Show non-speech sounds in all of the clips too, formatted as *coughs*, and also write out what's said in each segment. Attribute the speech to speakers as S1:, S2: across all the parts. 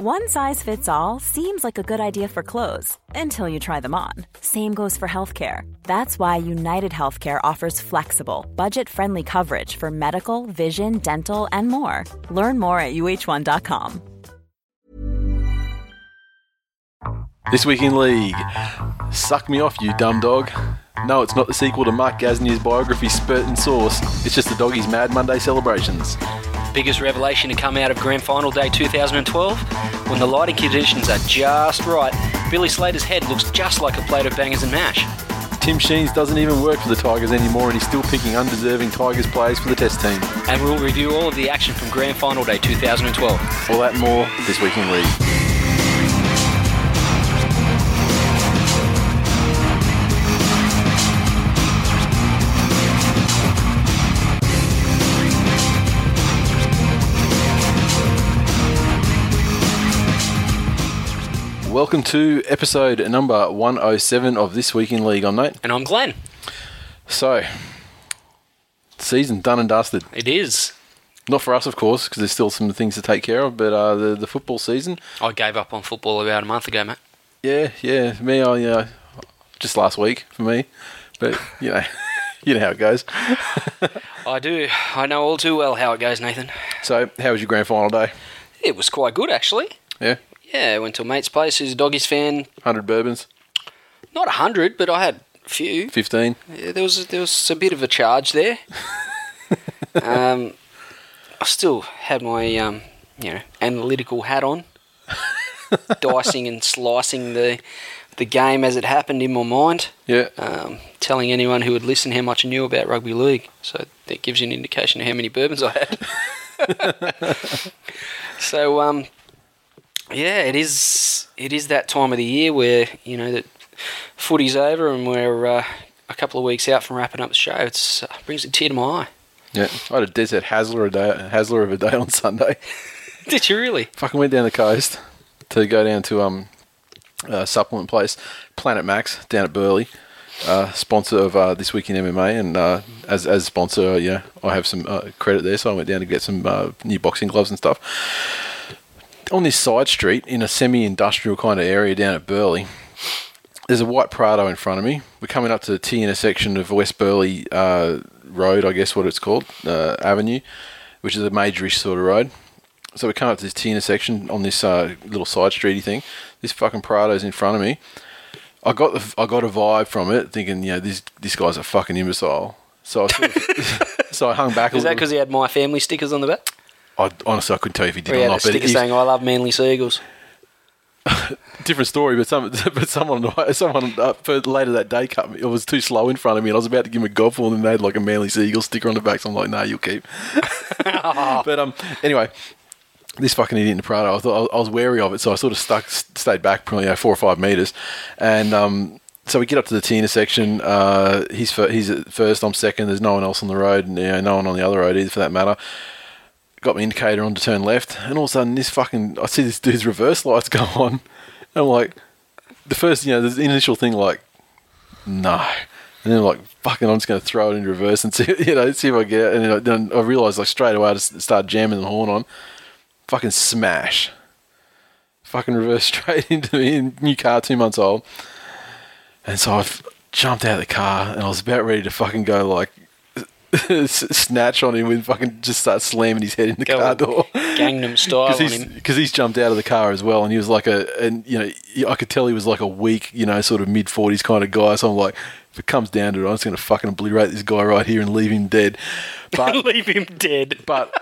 S1: One size fits all seems like a good idea for clothes until you try them on. Same goes for healthcare. That's why United Healthcare offers flexible, budget friendly coverage for medical, vision, dental, and more. Learn more at uh1.com.
S2: This week in league, suck me off, you dumb dog. No, it's not the sequel to Mark Gasnier's biography Spurt and Sauce. It's just the doggies' Mad Monday celebrations.
S3: Biggest revelation to come out of Grand Final Day 2012? When the lighting conditions are just right, Billy Slater's head looks just like a plate of bangers and mash.
S2: Tim Sheens doesn't even work for the Tigers anymore and he's still picking undeserving Tigers players for the test team.
S3: And we'll review all of the action from Grand Final Day 2012.
S2: All that and more this week in league. Welcome to episode number 107 of This Week in League. I'm Nate.
S3: And I'm Glenn.
S2: So, season done and dusted.
S3: It is.
S2: Not for us, of course, because there's still some things to take care of, but uh, the, the football season,
S3: I gave up on football about a month ago, mate.
S2: yeah, yeah, me, I, uh, just last week for me, but, you know, *laughs* you know how it goes. *laughs*
S3: I do. I know all too well how it goes, Nathan.
S2: So, how was your grand final day?
S3: It was quite good, actually.
S2: Yeah,
S3: Yeah, I went to a mate's place who's a doggies fan.
S2: 100 bourbons,
S3: Not a hundred, but I had a few.
S2: 15.
S3: Yeah, there was there was a bit of a charge there. *laughs* um, I still had my um, you know analytical hat on, *laughs* dicing and slicing the the game as it happened in my mind.
S2: Yeah,
S3: Um, telling anyone who would listen how much I knew about rugby league, so that gives you an indication of how many bourbons I had. *laughs* so um, yeah, it is it is that time of the year where you know that footy's over and we're uh, a couple of weeks out from wrapping up the show. It uh, brings a tear to my eye.
S2: yeah. I had a desert Hasler a day, Hasler of a day on Sunday. *laughs*
S3: Did you really?
S2: Fucking went down the coast to go down to um a supplement place, Planet Max down at Burleigh, uh, sponsor of uh, this week in MMA, and uh, as as sponsor, yeah, I have some uh, credit there, so I went down to get some uh, new boxing gloves and stuff. On this side street in a semi-industrial kind of area down at Burleigh, there's a white Prado in front of me. We're coming up to the T intersection of West Burleigh uh, Road, I guess what it's called, uh, Avenue, which is a majorish sort of road. So we come up to this T intersection on this uh, little side streety thing. This fucking Prado's in front of me. I got the I got a vibe from it, thinking, you know, this this guy's a fucking imbecile. So I sort of, *laughs* *laughs* so I hung back a
S3: Is that because he had my family stickers on the back?
S2: I, honestly, I couldn't tell you if he did
S3: Or he
S2: or
S3: had a
S2: not. But
S3: sticker
S2: he's-
S3: saying "I love Manly Seagulls"? *laughs*
S2: different story. But some, *laughs* but someone, someone uh, for later that day cut me. It was too slow in front of me, and I was about to give him a gobful, and they had like a Manly Seagull sticker on the back. So I'm like, nah, you'll keep. *laughs* but um, anyway, this fucking idiot in the Prado, I thought I was wary of it, so I sort of stuck, stayed back probably you know, four or five meters, and um. So we get up to the T intersection. Uh, he's fir- he's at first. I'm second. There's no one else on the road, and you know, no one on the other road either, for that matter got my indicator on to turn left, and all of a sudden, this fucking I see this dude's reverse lights *laughs* go on, and I'm like, the first, you know, the initial thing like, no, and then I'm like, fucking, I'm just going to throw it in reverse and *laughs* see, you know, see if I get, it. and then I, then I realized like straight away I just start jamming the horn on, fucking smash, fucking reverse *laughs* straight into me, new car, two months old, and so I jumped out of the car and I was about ready to fucking go like. *laughs* snatch on him and fucking just start slamming his head in the
S3: Go
S2: car door
S3: Gangnam *laughs* style
S2: because
S3: him.
S2: he's, 'cause he's jumped out of the car as well, and he was like a, and you know, I could tell he was like a weak, you know, sort of mid forties kind of guy. So I'm like, if it comes down to it, I'm just going to fucking obliterate this guy right here and leave him dead. But *laughs*
S3: Leave him dead.
S2: but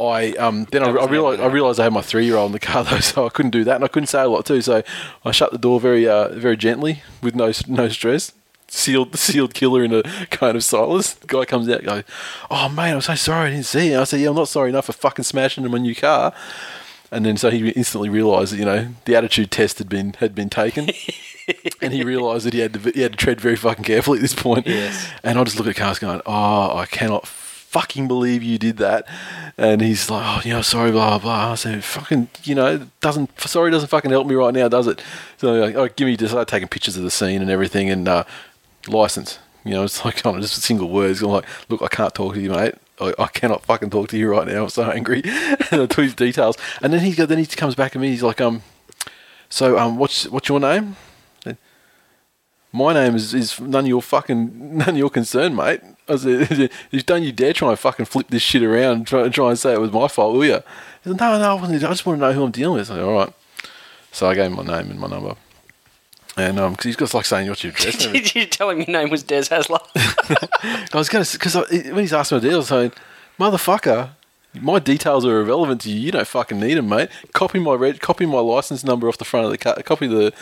S2: I um then I, I realized I realized I had my three year old in the car though, so I couldn't do that, and I couldn't say a lot too. So I shut the door very uh very gently with no no stress. Sealed the *laughs* sealed killer in a kind of silence. The guy comes out, and goes, "Oh mate, I'm so sorry, I didn't see you." I said, "Yeah, I'm not sorry enough for fucking smashing into my new car." And then so he instantly realised that you know the attitude test had been had been taken, *laughs* and he realised that he had to he had to tread very fucking carefully at this point.
S3: Yes.
S2: And I just look at Cars going, "Oh, I cannot fucking believe you did that." And he's like, "Oh, you know, sorry, blah blah blah." I said, "Fucking, you know, it doesn't sorry doesn't fucking help me right now, does it?" So like, oh, give me just started taking pictures of the scene and everything, and uh, license. You know, it's like *laughs* of just a single word. I'm like, "Look, I can't talk to you, mate." I, I cannot fucking talk to you right now. I'm so *laughs* angry. *laughs* and I his details, and then he then he comes back at me. He's like, um, so um, what's what's your name? My name is, is none of your fucking none of your concern, mate. I said, don't you dare try and fucking flip this shit around and try, try and say it was my fault, will you?" He said, "No, no, I. I just want to know who I'm dealing with." I said, "All right." So I gave him my name and my number, and um, because he's got like saying what's your address. everything.
S3: Did you tell him your name was Des Hasler? *laughs*
S2: I was going to because when he's asked my deal, I was saying, "Motherfucker." My details are irrelevant to you. You don't fucking need them, mate. Copy my red, copy my license number off the front of the car. Copy the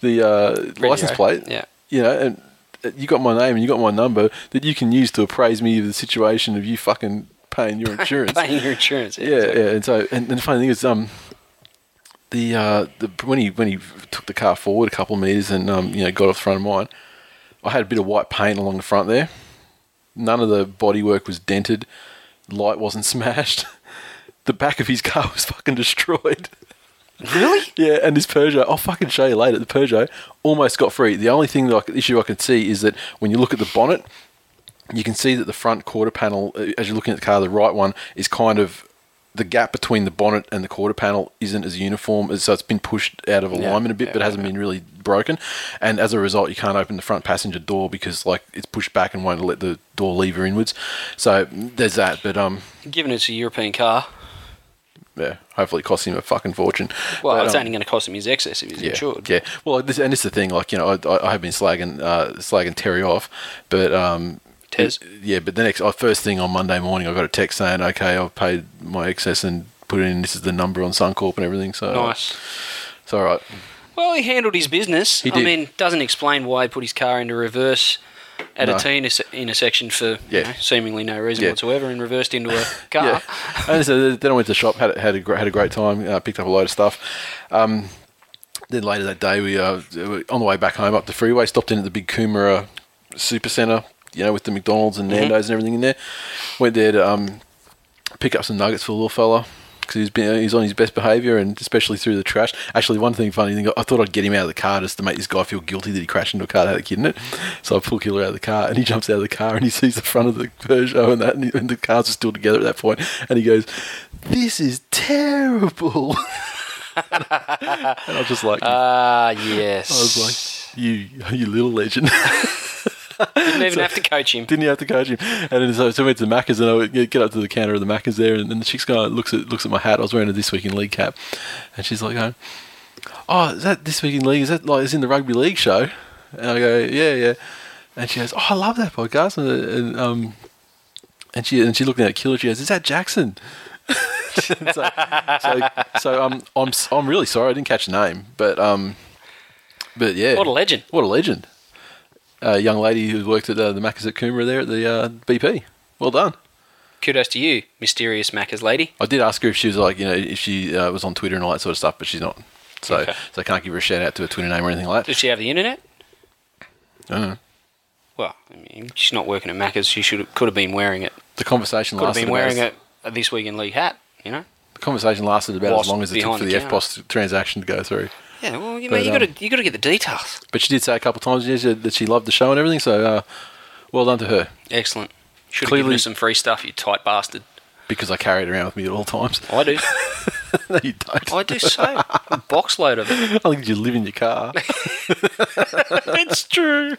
S2: the uh, license plate.
S3: Yeah.
S2: you know, and uh, you got my name and you got my number that you can use to appraise me of the situation of you fucking paying your *laughs* insurance.
S3: Paying your insurance.
S2: yeah, yeah. And so, and, and the funny thing is, um, the uh, the when he when he took the car forward a couple of meters and um, you know, got off the front of mine, I had a bit of white paint along the front there. None of the bodywork was dented. Light wasn't *laughs* smashed. The back of his car was fucking destroyed.
S3: Really? *laughs*
S2: Yeah, and this Peugeot, I'll fucking show you later. The Peugeot almost got free. The only thing that I, issue I can see is that when you look at the bonnet, you can see that the front quarter panel, uh, as you're looking at the car, the right one is kind of the gap between the bonnet and the quarter panel isn't as uniform, as so it's been pushed out of alignment a bit,
S3: yeah,
S2: but hasn't been really broken. And as a result, you can't open the front passenger door because like it's pushed back and won't let the door lever inwards. So there's that. But um,
S3: Given it's a European car,
S2: yeah, hopefully it costs him a fucking fortune.
S3: well,
S2: But,
S3: it's
S2: um,
S3: only going to cost him his excess if he's
S2: yeah,
S3: insured.
S2: Yeah. Well, this, and this is the thing. Like you know, I, I have been slagging uh, slagging Terry off, but um,
S3: Tez?
S2: yeah. But the next uh, first thing on Monday morning, I got a text saying, "Okay, I've paid my excess and put it in. This is the number on Suncorp and everything." So
S3: Nice.
S2: It's all right.
S3: Well, he handled his business.
S2: He
S3: I
S2: did.
S3: mean, doesn't explain why he put his car into reverse at
S2: No.
S3: a T interse- intersection for
S2: Yeah.
S3: you know, seemingly no reason
S2: Yeah.
S3: whatsoever and reversed into a *laughs* car.
S2: Yeah. and so then I went to the shop, had a- had a had a great time, uh, picked up a load of stuff. Um, then later that day, we uh, were on the way back home up the freeway, stopped in at the big Coomera Super Centre, you know, with the McDonald's and Nando's and everything in there. Went there to um, pick up some nuggets for the little fella because he's been he's on his best behaviour and especially through the trash. Actually, one thing funny thing, I thought I'd get him out of the car just to make this guy feel guilty that he crashed into a car that had a kid in it. So I pull Killer out of the car and he jumps out of the car and he sees the front of the Peugeot and that and, he- and the cars are still together at that point and he goes, "This is terrible." *laughs* and I was just like,
S3: Ah, yes.
S2: I was like, "You, you little legend." *laughs*
S3: Didn't even have to coach him.
S2: Didn't you have to coach him? And then so, so I went to the Macca's and I would get up to the counter of the Macca's there, and, and the chick's guy looks at looks at my hat. I was wearing a This Week in League cap, and she's like, going, "Oh, is that This Week in League? Is that like is in the rugby league show?" And I go, "Yeah, yeah." And she goes, "Oh, I love that podcast." And, and um, and she and she looked at Killer. She goes, "Is that Jackson?" *laughs* so, so, so um, I'm I'm really sorry I didn't catch the name, but um, but yeah,
S3: What a legend.
S2: what a legend. A young lady who worked at uh, the Macca's at Coomera there at the uh, BP. Well done.
S3: Kudos to you, mysterious Macca's lady.
S2: I did ask her if she was like, you know, if she uh, was on Twitter and all that sort of stuff, but she's not. So,
S3: Okay.
S2: so I can't give her a shout out to her Twitter name or anything like that.
S3: Does she have the internet?
S2: I don't know.
S3: Well, I mean, she's not working at Macca's. She should could have been wearing it.
S2: The conversation
S3: Could have
S2: lasted.
S3: been wearing
S2: about,
S3: a, a This Week in League hat, you know?
S2: The conversation lasted about
S3: Whilst
S2: as long as it took for
S3: the
S2: the. EFTPOS transaction to go through.
S3: Yeah, well, you,
S2: But,
S3: you
S2: um,
S3: got to you got to get the details.
S2: But she did say a couple of times yeah, that she loved the show and everything. So, uh, well done to her
S3: Excellent. Should have given her some free stuff, you tight bastard.
S2: because I carry it around with me at all times.
S3: I do. *laughs*
S2: no, you don't.
S3: I do so. A box load of it. *laughs*
S2: I think you live in your car. *laughs*
S3: it's true.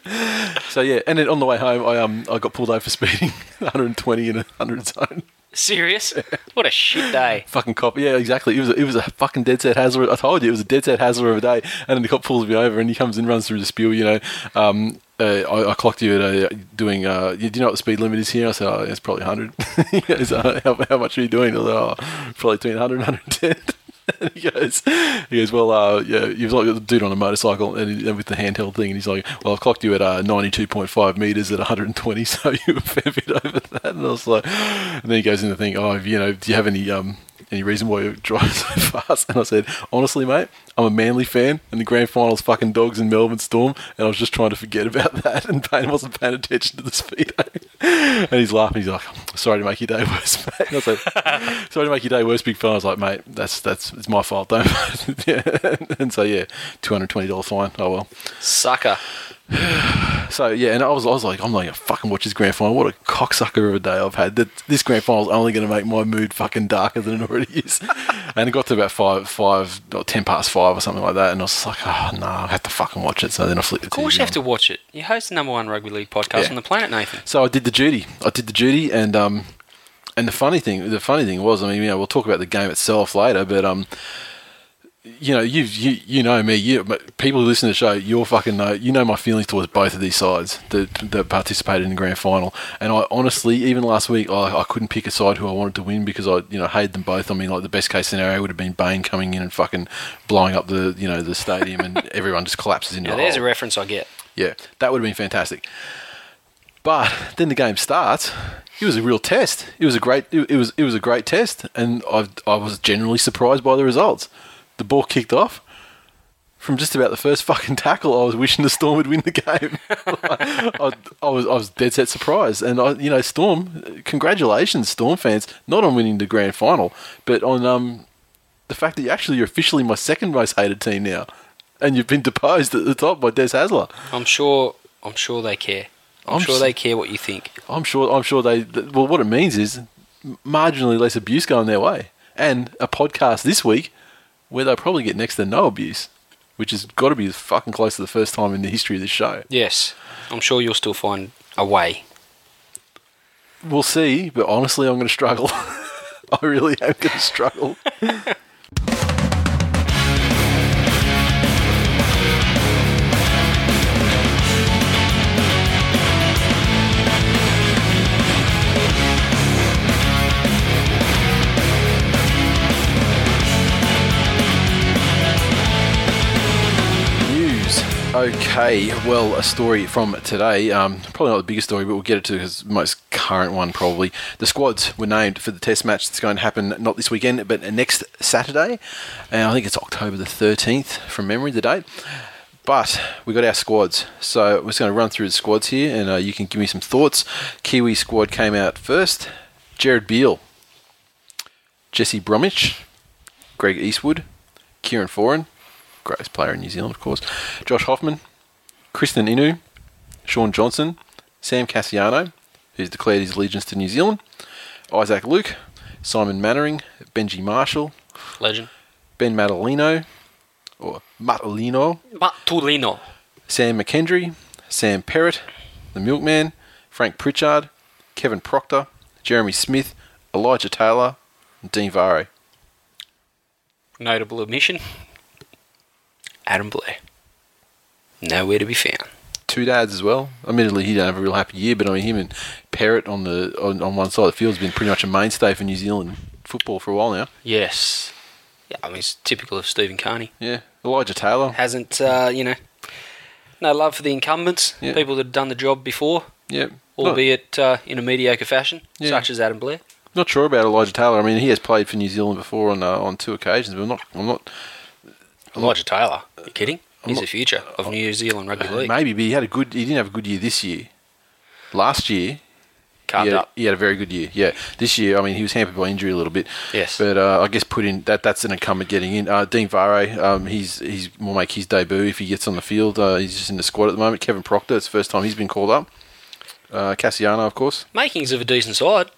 S2: So yeah, and then on the way home, I um I got pulled over for speeding, 120 in a 100 zone.
S3: Serious? What a shit day. *laughs*
S2: Fucking cop, yeah, exactly. It was a, it was a fucking dead set hazard. I told you it was a dead set hazard of a day. And then the cop pulls me over, and he comes and runs through the spiel. You know, um, uh, I, I clocked you at uh, doing. Uh, do you know what the speed limit is here? I said, oh, it's probably 100. *laughs* he goes, uh, how, how much are you doing? I like, oh, probably between 100 and 110. And *laughs* he goes, he goes, well, uh, yeah, he was like a dude on a motorcycle and, he- and with the handheld thing, and he's like, well, I've clocked you at uh, 92.5 meters at 120, *laughs* so you were a fair bit over that. And I was like, and then he goes in the thing, oh, you know, do you have any, um, any reason why you *laughs* drive so fast? And I said, honestly, mate, I'm a Manly fan, and the grand final's fucking dogs in Melbourne Storm, and I was just trying to forget about *laughs* that, and Payne wasn't paying attention to the speed. *laughs* and he's laughing. He's like, sorry to make your day worse, mate. And I said, sorry to make your day worse, big fella. I was like, mate, that's that's it's my fault, don't. yeah. And so yeah, two hundred twenty dollar fine. Oh well.
S3: Sucker. *sighs*
S2: So yeah, and I was, I was like, I'm not gonna fucking watch this grand final. What a cocksucker of a day I've had. That this grand final is only gonna make my mood fucking darker than it already *laughs* is. and it got to about five, five, or ten past five or something like that, and I was like, oh no, I have to fucking watch it. So then I flipped the
S3: Of course,
S2: TV
S3: you have
S2: on.
S3: to watch it. You host the number one rugby league podcast
S2: Yeah.
S3: on the planet, Nathan.
S2: So I did the duty. I did the duty, and um, and the funny thing, the funny thing was, I mean, you know, we'll talk about the game itself later, but um, you know, you you you know me, you but people who listen to the show, you'll fucking know, you know my feelings towards both of these sides that that participated in the grand final, and I honestly, even last week, I, I couldn't pick a side who I wanted to win because I, you know, hated them both. I mean, like the best case scenario would have been Bane coming in and fucking blowing up the, you know, the stadium, and *laughs* everyone just collapses into
S3: Now,
S2: a
S3: there's a reference I get.
S2: Yeah, that would have been fantastic. But then the game starts. It was a real test. It was a great. It, was. It was a great test, and I. I was genuinely surprised by the results. The ball kicked off. From just about the first *laughs* fucking tackle, I was wishing the Storm would win the game. *laughs* I, I was. I was dead set surprised, and I, you know, Storm. Congratulations, Storm fans, not on winning the grand final, but on um, the fact that you actually you're officially my second most hated team now, and you've been deposed at the top by Des Hasler.
S3: I'm sure. I'm sure they care. I'm,
S2: I'm
S3: sure
S2: s-
S3: they care what you think.
S2: I'm sure. I'm sure they. Well, what it means is marginally less abuse going their way, and a podcast this week where they'll probably get next to no abuse, which has got to be fucking close to the first time in the history of this show.
S3: Yes, I'm sure you'll still find a way.
S2: We'll see, but honestly, I'm going to struggle. *laughs* I really am going to struggle. *laughs* Okay, well, a story from today. Um, probably not the biggest story, but we'll get it to because most current one probably. The squads were named for the test match that's going to happen not this weekend, but next Saturday. And I think it's October the 13th from memory, the date. But we got our squads, so we're just going to run through the squads here, and uh, you can give me some thoughts. Kiwi squad came out first. Gerard Beale, Jesse Bromwich, Greg Eastwood, Kieran Foran, greatest player in New Zealand, of course. Josh Hoffman, Krisnan Inu, Shaun Johnson, Sam Kasiano, who's declared his allegiance to New Zealand, Isaac Luke, Simon Mannering, Benji Marshall,
S3: Legend.
S2: Ben Matalino, or Matalino,
S3: Matulino.
S2: Sam McKendry, Sam Perrett, the Milkman, Frank Pritchard, Kevin Proctor, Jeremy Smith, Elijah Taylor, and Dean Whare.
S3: Notable omission. Adam Blair. Nowhere to be found.
S2: Two dads as well. Admittedly, he didn't have a real happy year, but I mean, him and Perrett on the on, on one side of the field has been pretty much a mainstay for New Zealand football for a while now.
S3: Yes. Yeah, I mean, it's typical of Stephen Kearney.
S2: Yeah, Elijah Taylor.
S3: Hasn't, uh, you know, no love for the incumbents,
S2: Yeah.
S3: people that have done the job before,
S2: Yeah,
S3: albeit uh, in a mediocre fashion,
S2: Yeah.
S3: such as Adam Blair.
S2: not sure about Elijah Taylor. I mean, he has played for New Zealand before on uh, on two occasions, but I'm not. I'm not.
S3: Elijah Taylor. Are you kidding? He's
S2: not-
S3: the future of New Zealand rugby league.
S2: Maybe, but he had a good. He didn't have a good year this year. Last year, he had, he had a very good year. Yeah, this year, I mean, he was hampered by injury a little bit.
S3: Yes.
S2: but uh, I guess put in that that's an incumbent getting in. Uh, Dean Whare, um, he's he's will make his debut if he gets on the field. Uh, he's just in the squad at the moment. Kevin Proctor, it's the first time he's been called up. Uh, Kasiano, of course.
S3: Makings of a decent side.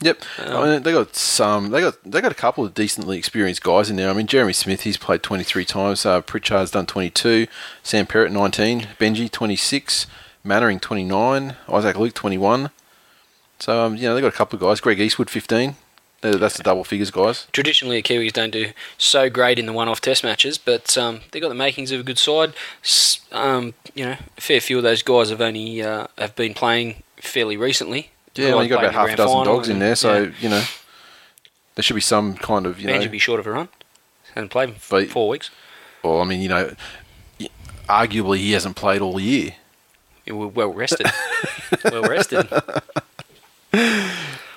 S2: Yep, I mean, they got some. They got they got a couple of decently experienced guys in there. I mean, Jeremy Smith, he's played twenty three times. Uh, Pritchard's done twenty two. Sam Perrett nineteen. Benji twenty six. Mannering twenty nine. Isaac Luke twenty one. So um, you know they got a couple of guys. Greg Eastwood fifteen. That- That's the double figures guys.
S3: Traditionally, the Kiwis don't do so great in the one-off Test matches, but um, they've got the makings of a good side. Um, you know, a fair few of those guys have only uh, have been playing fairly recently.
S2: Yeah, well, you got about half a dozen dogs in there, so
S3: yeah.
S2: you know there should be some kind of you know.
S3: Benji be short of a run. Hasn't played in f-
S2: But-
S3: four weeks.
S2: Well, I mean, you know, arguably he hasn't played all year.
S3: Yeah, We're well rested. *laughs* well rested.
S2: But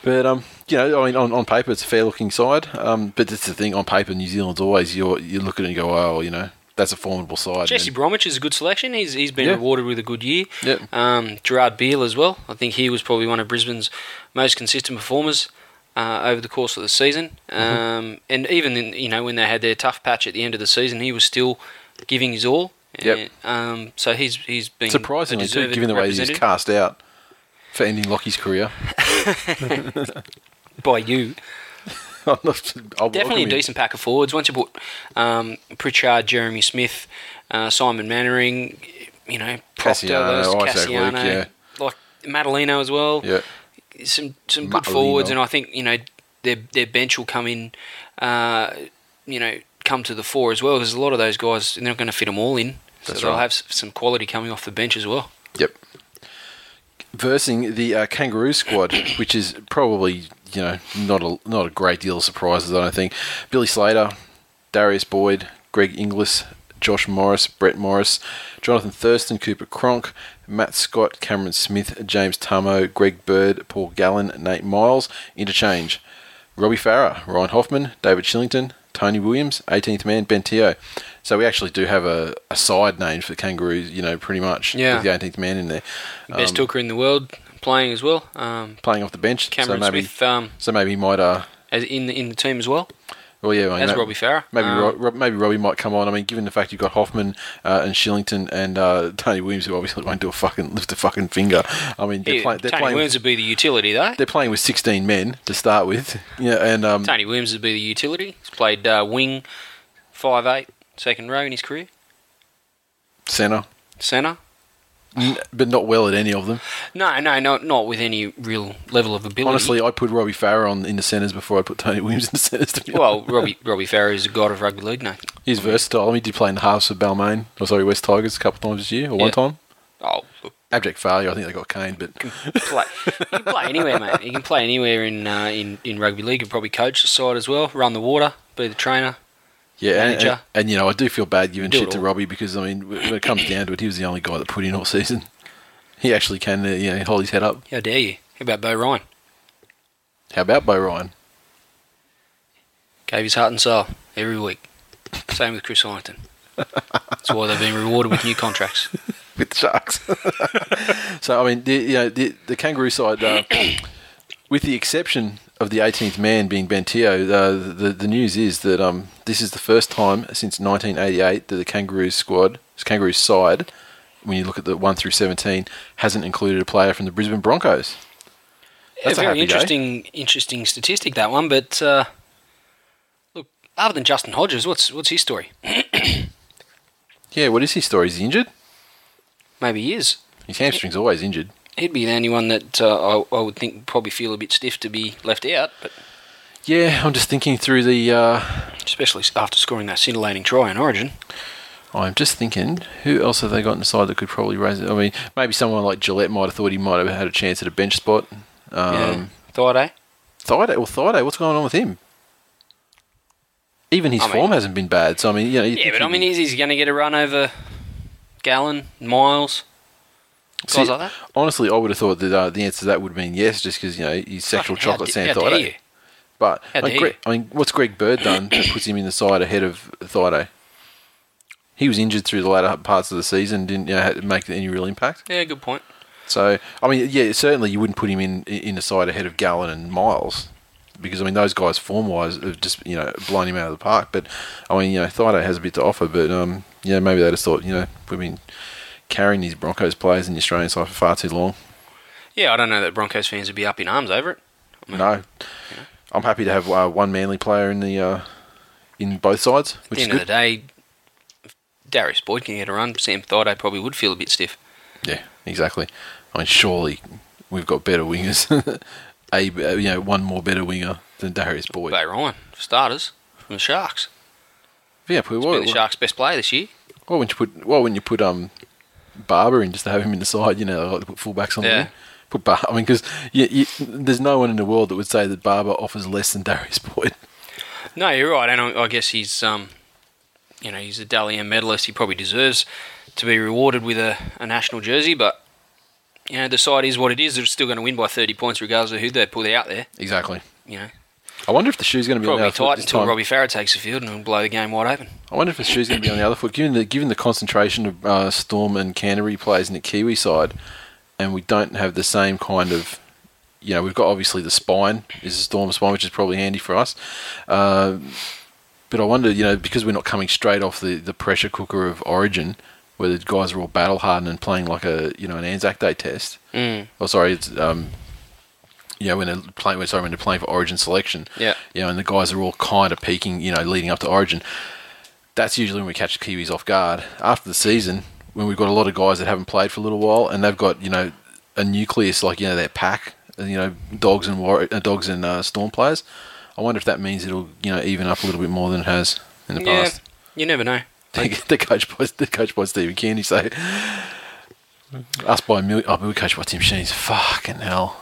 S2: But um, you know, I mean, on, on paper it's a fair looking side. Um, but that's the thing. On paper, New Zealand's always you you look at it and go, oh, you know, that's a formidable side.
S3: Jesse Bromwich is a good selection. He's he's been
S2: Yeah.
S3: rewarded with a good year.
S2: Yep.
S3: Um, Gerard Beale as well. I think he was probably one of Brisbane's most consistent performers uh, over the course of the season.
S2: Mm-hmm.
S3: Um, and even in, you know when they had their tough patch at the end of the season, he was still giving his all.
S2: Yep.
S3: Um, so he's he's been
S2: surprisingly too, given the way he was cast out for ending Lockie's career. *laughs* *laughs*
S3: by you.
S2: I'm not- I'll
S3: Definitely a
S2: him.
S3: decent pack of forwards. Once you put um, Pritchard, Jeremy Smith, uh, Simon Mannering, you know, Proctor,
S2: Kasiano,
S3: those
S2: Isaac Luke, yeah.
S3: like Madalino as well.
S2: Yeah,
S3: Some some good
S2: Madalino.
S3: forwards, and I think you know their their bench will come in, uh, you know, come to the fore as well because a lot of those guys they're not going to fit them all in. So
S2: That's
S3: they'll
S2: right.
S3: have some quality coming off the bench as well.
S2: Yep. Versing the uh, Kangaroo squad, which is probably you know not a not a great deal of surprises. I don't think. Billy Slater, Darius Boyd, Greg Inglis, Josh Morris, Brett Morris, Jonathan Thurston, Cooper Cronk, Matt Scott, Cameron Smith, James Tamou, Greg Bird, Paul Gallen, Nate Myles. Interchange. Robbie Farah, Ryan Hoffman, David Shillington, Tony Williams, 18th man, Ben Teo. So we actually do have a, a side name for the Kangaroos, you know, pretty much.
S3: Yeah.
S2: With the 18th man in there.
S3: Best
S2: Um,
S3: hooker in the world playing as well. Um,
S2: playing off the bench.
S3: Cameron
S2: so maybe,
S3: Smith um,
S2: So maybe he might, uh,
S3: as in the, in the team as well
S2: well, yeah,
S3: as Robbie Farah.
S2: Maybe,
S3: Um,
S2: Rob- maybe Robbie might come on. I mean, given the fact you've got Hoffman uh, and Shillington and uh, Tony Williams, who obviously won't do a fucking lift a fucking finger. I mean, they're,
S3: Yeah,
S2: play- they're
S3: Tony
S2: playing.
S3: Williams would be the utility though.
S2: they're playing with 16 men to start with. Yeah, and um,
S3: Tony Williams would be the utility. He's played uh, wing, five eight, second row in his career.
S2: centre,
S3: Centre.
S2: N- but not well at any of them.
S3: No, no, not not with any real level of ability.
S2: Honestly, I put Robbie Farah on in the centres before I put Tony Williams in the centres. To be
S3: well,
S2: honest.
S3: Robbie Robbie Farah is a god of rugby league, Nathan.
S2: he's versatile. I mean, he did play in the halves for Balmain. Or sorry, West Tigers a couple of times this year, or one time.
S3: Oh,
S2: Abject failure. I think they got caned, but
S3: play. You can play anywhere, mate. You can play anywhere in uh, in in rugby league. You can probably coach the side as well, run the water, be the trainer.
S2: Yeah, and, and, and, you know, I do feel bad giving shit to. Robbie because I mean, when it comes down to it, he was the only guy that put in all season. *laughs* He actually can, uh, you know, hold his head up.
S3: How dare you? How about Beau Ryan?
S2: How about Beau Ryan?
S3: Gave his heart and soul every week. Same with Chris Ironton. That's why they've been rewarded with new contracts. *laughs*
S2: with the Sharks. *laughs* so I mean, the, you know, the, the Kangaroo side, uh, *coughs* with the exception of the 18th man being Ben Teo, uh, the the news is that um this is the first time since 1988 that the Kangaroos squad, Kangaroos side, when you look at the one through 17, hasn't included a player from the Brisbane Broncos. That's a
S3: a very
S2: happy day.
S3: interesting, interesting statistic that one. But uh, look, other than Justin Hodges, what's what's his story? *clears throat*
S2: Yeah, what is his story? Is he injured?
S3: Maybe he is.
S2: His hamstring's always injured.
S3: He'd be the only one that uh, I, I would think would probably feel a bit stiff to be left out, but
S2: Yeah, I'm just thinking through the. Uh,
S3: especially after scoring that scintillating try in Origin.
S2: I'm just thinking, who else have they got inside that could probably raise it? I mean, maybe someone like Gillett might have thought he might have had a chance at a bench spot. Um,
S3: yeah, Thaiday.
S2: Thaiday, well, Thaiday, what's going on with him? Even his
S3: I mean-
S2: form hasn't been bad. So I mean, you know, you
S3: Yeah, but I mean, he's, he's going to get a run over Gallen, Miles,
S2: See,
S3: like that.
S2: honestly, I would have thought that uh, the answer to that would have been yes, just because you know he's sexual
S3: Fucking
S2: chocolate
S3: da-
S2: Sam
S3: how dare
S2: But
S3: How
S2: I mean,
S3: dare
S2: Greg, I mean, what's Greg Bird done that puts him in the side ahead of Thaiday? He was injured through the latter parts of the season, didn't you know, make any real impact.
S3: Yeah, good point.
S2: So, I mean, yeah, certainly you wouldn't put him in in the side ahead of Gallen and Miles because I mean those guys form wise have just you know blown him out of the park. But I mean, you know, Thaiday has a bit to offer, but um, yeah, maybe they just thought you know we've been carrying these Broncos players in the Australian side for far too long.
S3: Yeah, I don't know that Broncos fans would be up in arms over it. I mean,
S2: No, I'm happy to have uh, one Manly player in the uh, in both sides,
S3: At the end of the day, if Darius Boyd can get a run, Sam Thaiday probably would feel a bit stiff.
S2: Yeah, exactly. I mean, surely we've got better wingers. *laughs* a you know one more better winger than Darius Boyd.
S3: Bay Ryan, for starters, from the Sharks.
S2: Yeah, put
S3: been the Sharks' best player this year.
S2: Why wouldn't you put? Why wouldn't you put um Barba in just to have him in the side? You know, like to put fullbacks on
S3: Yeah.
S2: Put Bar- I mean, because there's no one in the world that would say that Barba offers less than Darius Boyd.
S3: No, you're right, and I, I guess he's, um, you know, he's a Dally M medalist. He probably deserves to be rewarded with a, a national jersey, but you know, the side is what it is. They're still going to win by 30 points regardless of who they put out there.
S2: Exactly.
S3: You know,
S2: I wonder if the shoe's going to be on the other foot
S3: tight until
S2: time.
S3: Robbie Farah takes the field and will blow the game wide open.
S2: I wonder if the shoe's going to be on the other foot, given the given the concentration of uh, Storm and Canterbury players in the Kiwi side, and we don't have the same kind of, you know, we've got obviously the spine is a Storm spine, which is probably handy for us. Uh, but I wonder, you know, because we're not coming straight off the, the pressure cooker of Origin, where the guys are all battle hardened and playing like a you know an Anzac Day test.
S3: Mm.
S2: Oh, sorry, it's um, you know when they're playing. Sorry, when they're playing for Origin selection.
S3: Yeah.
S2: You know, and the guys are all kind of peaking. You know, leading up to Origin. That's usually when we catch the Kiwis off guard. After the season, when we've got a lot of guys that haven't played for a little while, and they've got you know a nucleus like you know their pack, you know dogs and war- uh, dogs and uh, storm players. I wonder if that means it'll you know even up a little bit more than it has in the
S3: Yeah,
S2: past.
S3: you never know.
S2: They're coached by they're coached by Stephen Kearney, so us by a million. Oh, but we're coached by Tim Sheens. Fucking hell!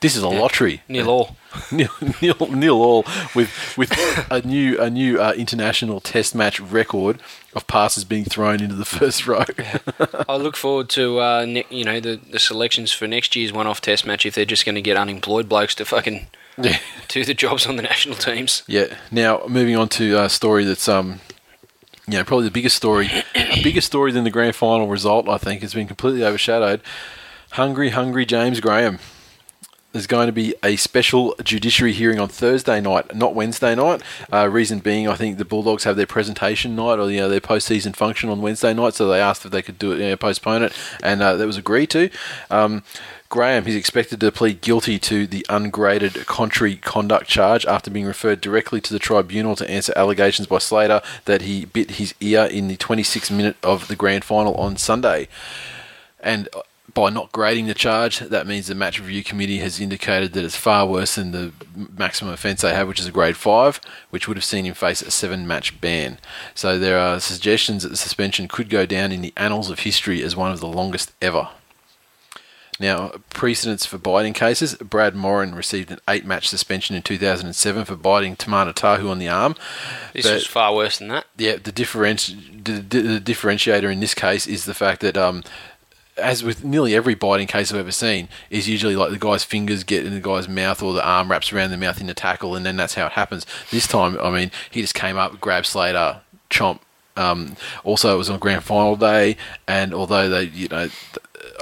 S2: This is a lottery.
S3: Neil all. *laughs*
S2: Neil, Neil, Neil All with with a new a new uh, international Test match record of passes being thrown into the first row.
S3: I look forward to uh, ne- you know the, the selections for next year's one-off Test match if they're just going to get unemployed blokes to fucking
S2: yeah.
S3: do the jobs on the national teams.
S2: Yeah. Now moving on to a story that's um, you know, probably the biggest story, a bigger story than the grand final result. I think has been completely overshadowed. Hungry, hungry James Graham. There's going to be a special judiciary hearing on Thursday night, not Wednesday night. Uh, reason being, I think the Bulldogs have their presentation night or you know their postseason function on Wednesday night, so they asked if they could do it, you know, postpone it, and uh, that was agreed to. Um, Graham, he's expected to plead guilty to the ungraded contrary conduct charge after being referred directly to the tribunal to answer allegations by Slater that he bit his ear in the 26th minute of the grand final on Sunday. And uh, by not grading the charge, that means the match review committee has indicated that it's far worse than the maximum offence they have, which is a grade 5, which would have seen him face a seven match ban. So there are suggestions that the suspension could go down in the annals of history as one of the longest ever. Now, precedents for biting cases. Brad Morrin received an eight match suspension in 2007 for biting Tamana Tahu on the arm.
S3: This was far worse than that.
S2: yeah, the, differenti- the, the, the differentiator in this case is the fact that, um, as with nearly every biting case I've ever seen, is usually like the guy's fingers get in the guy's mouth or the arm wraps around the mouth in the tackle, and then that's how it happens. This time, I mean, he just came up, grabbed Slater, chomp. Um, also, it was on grand final day, and although they, you know,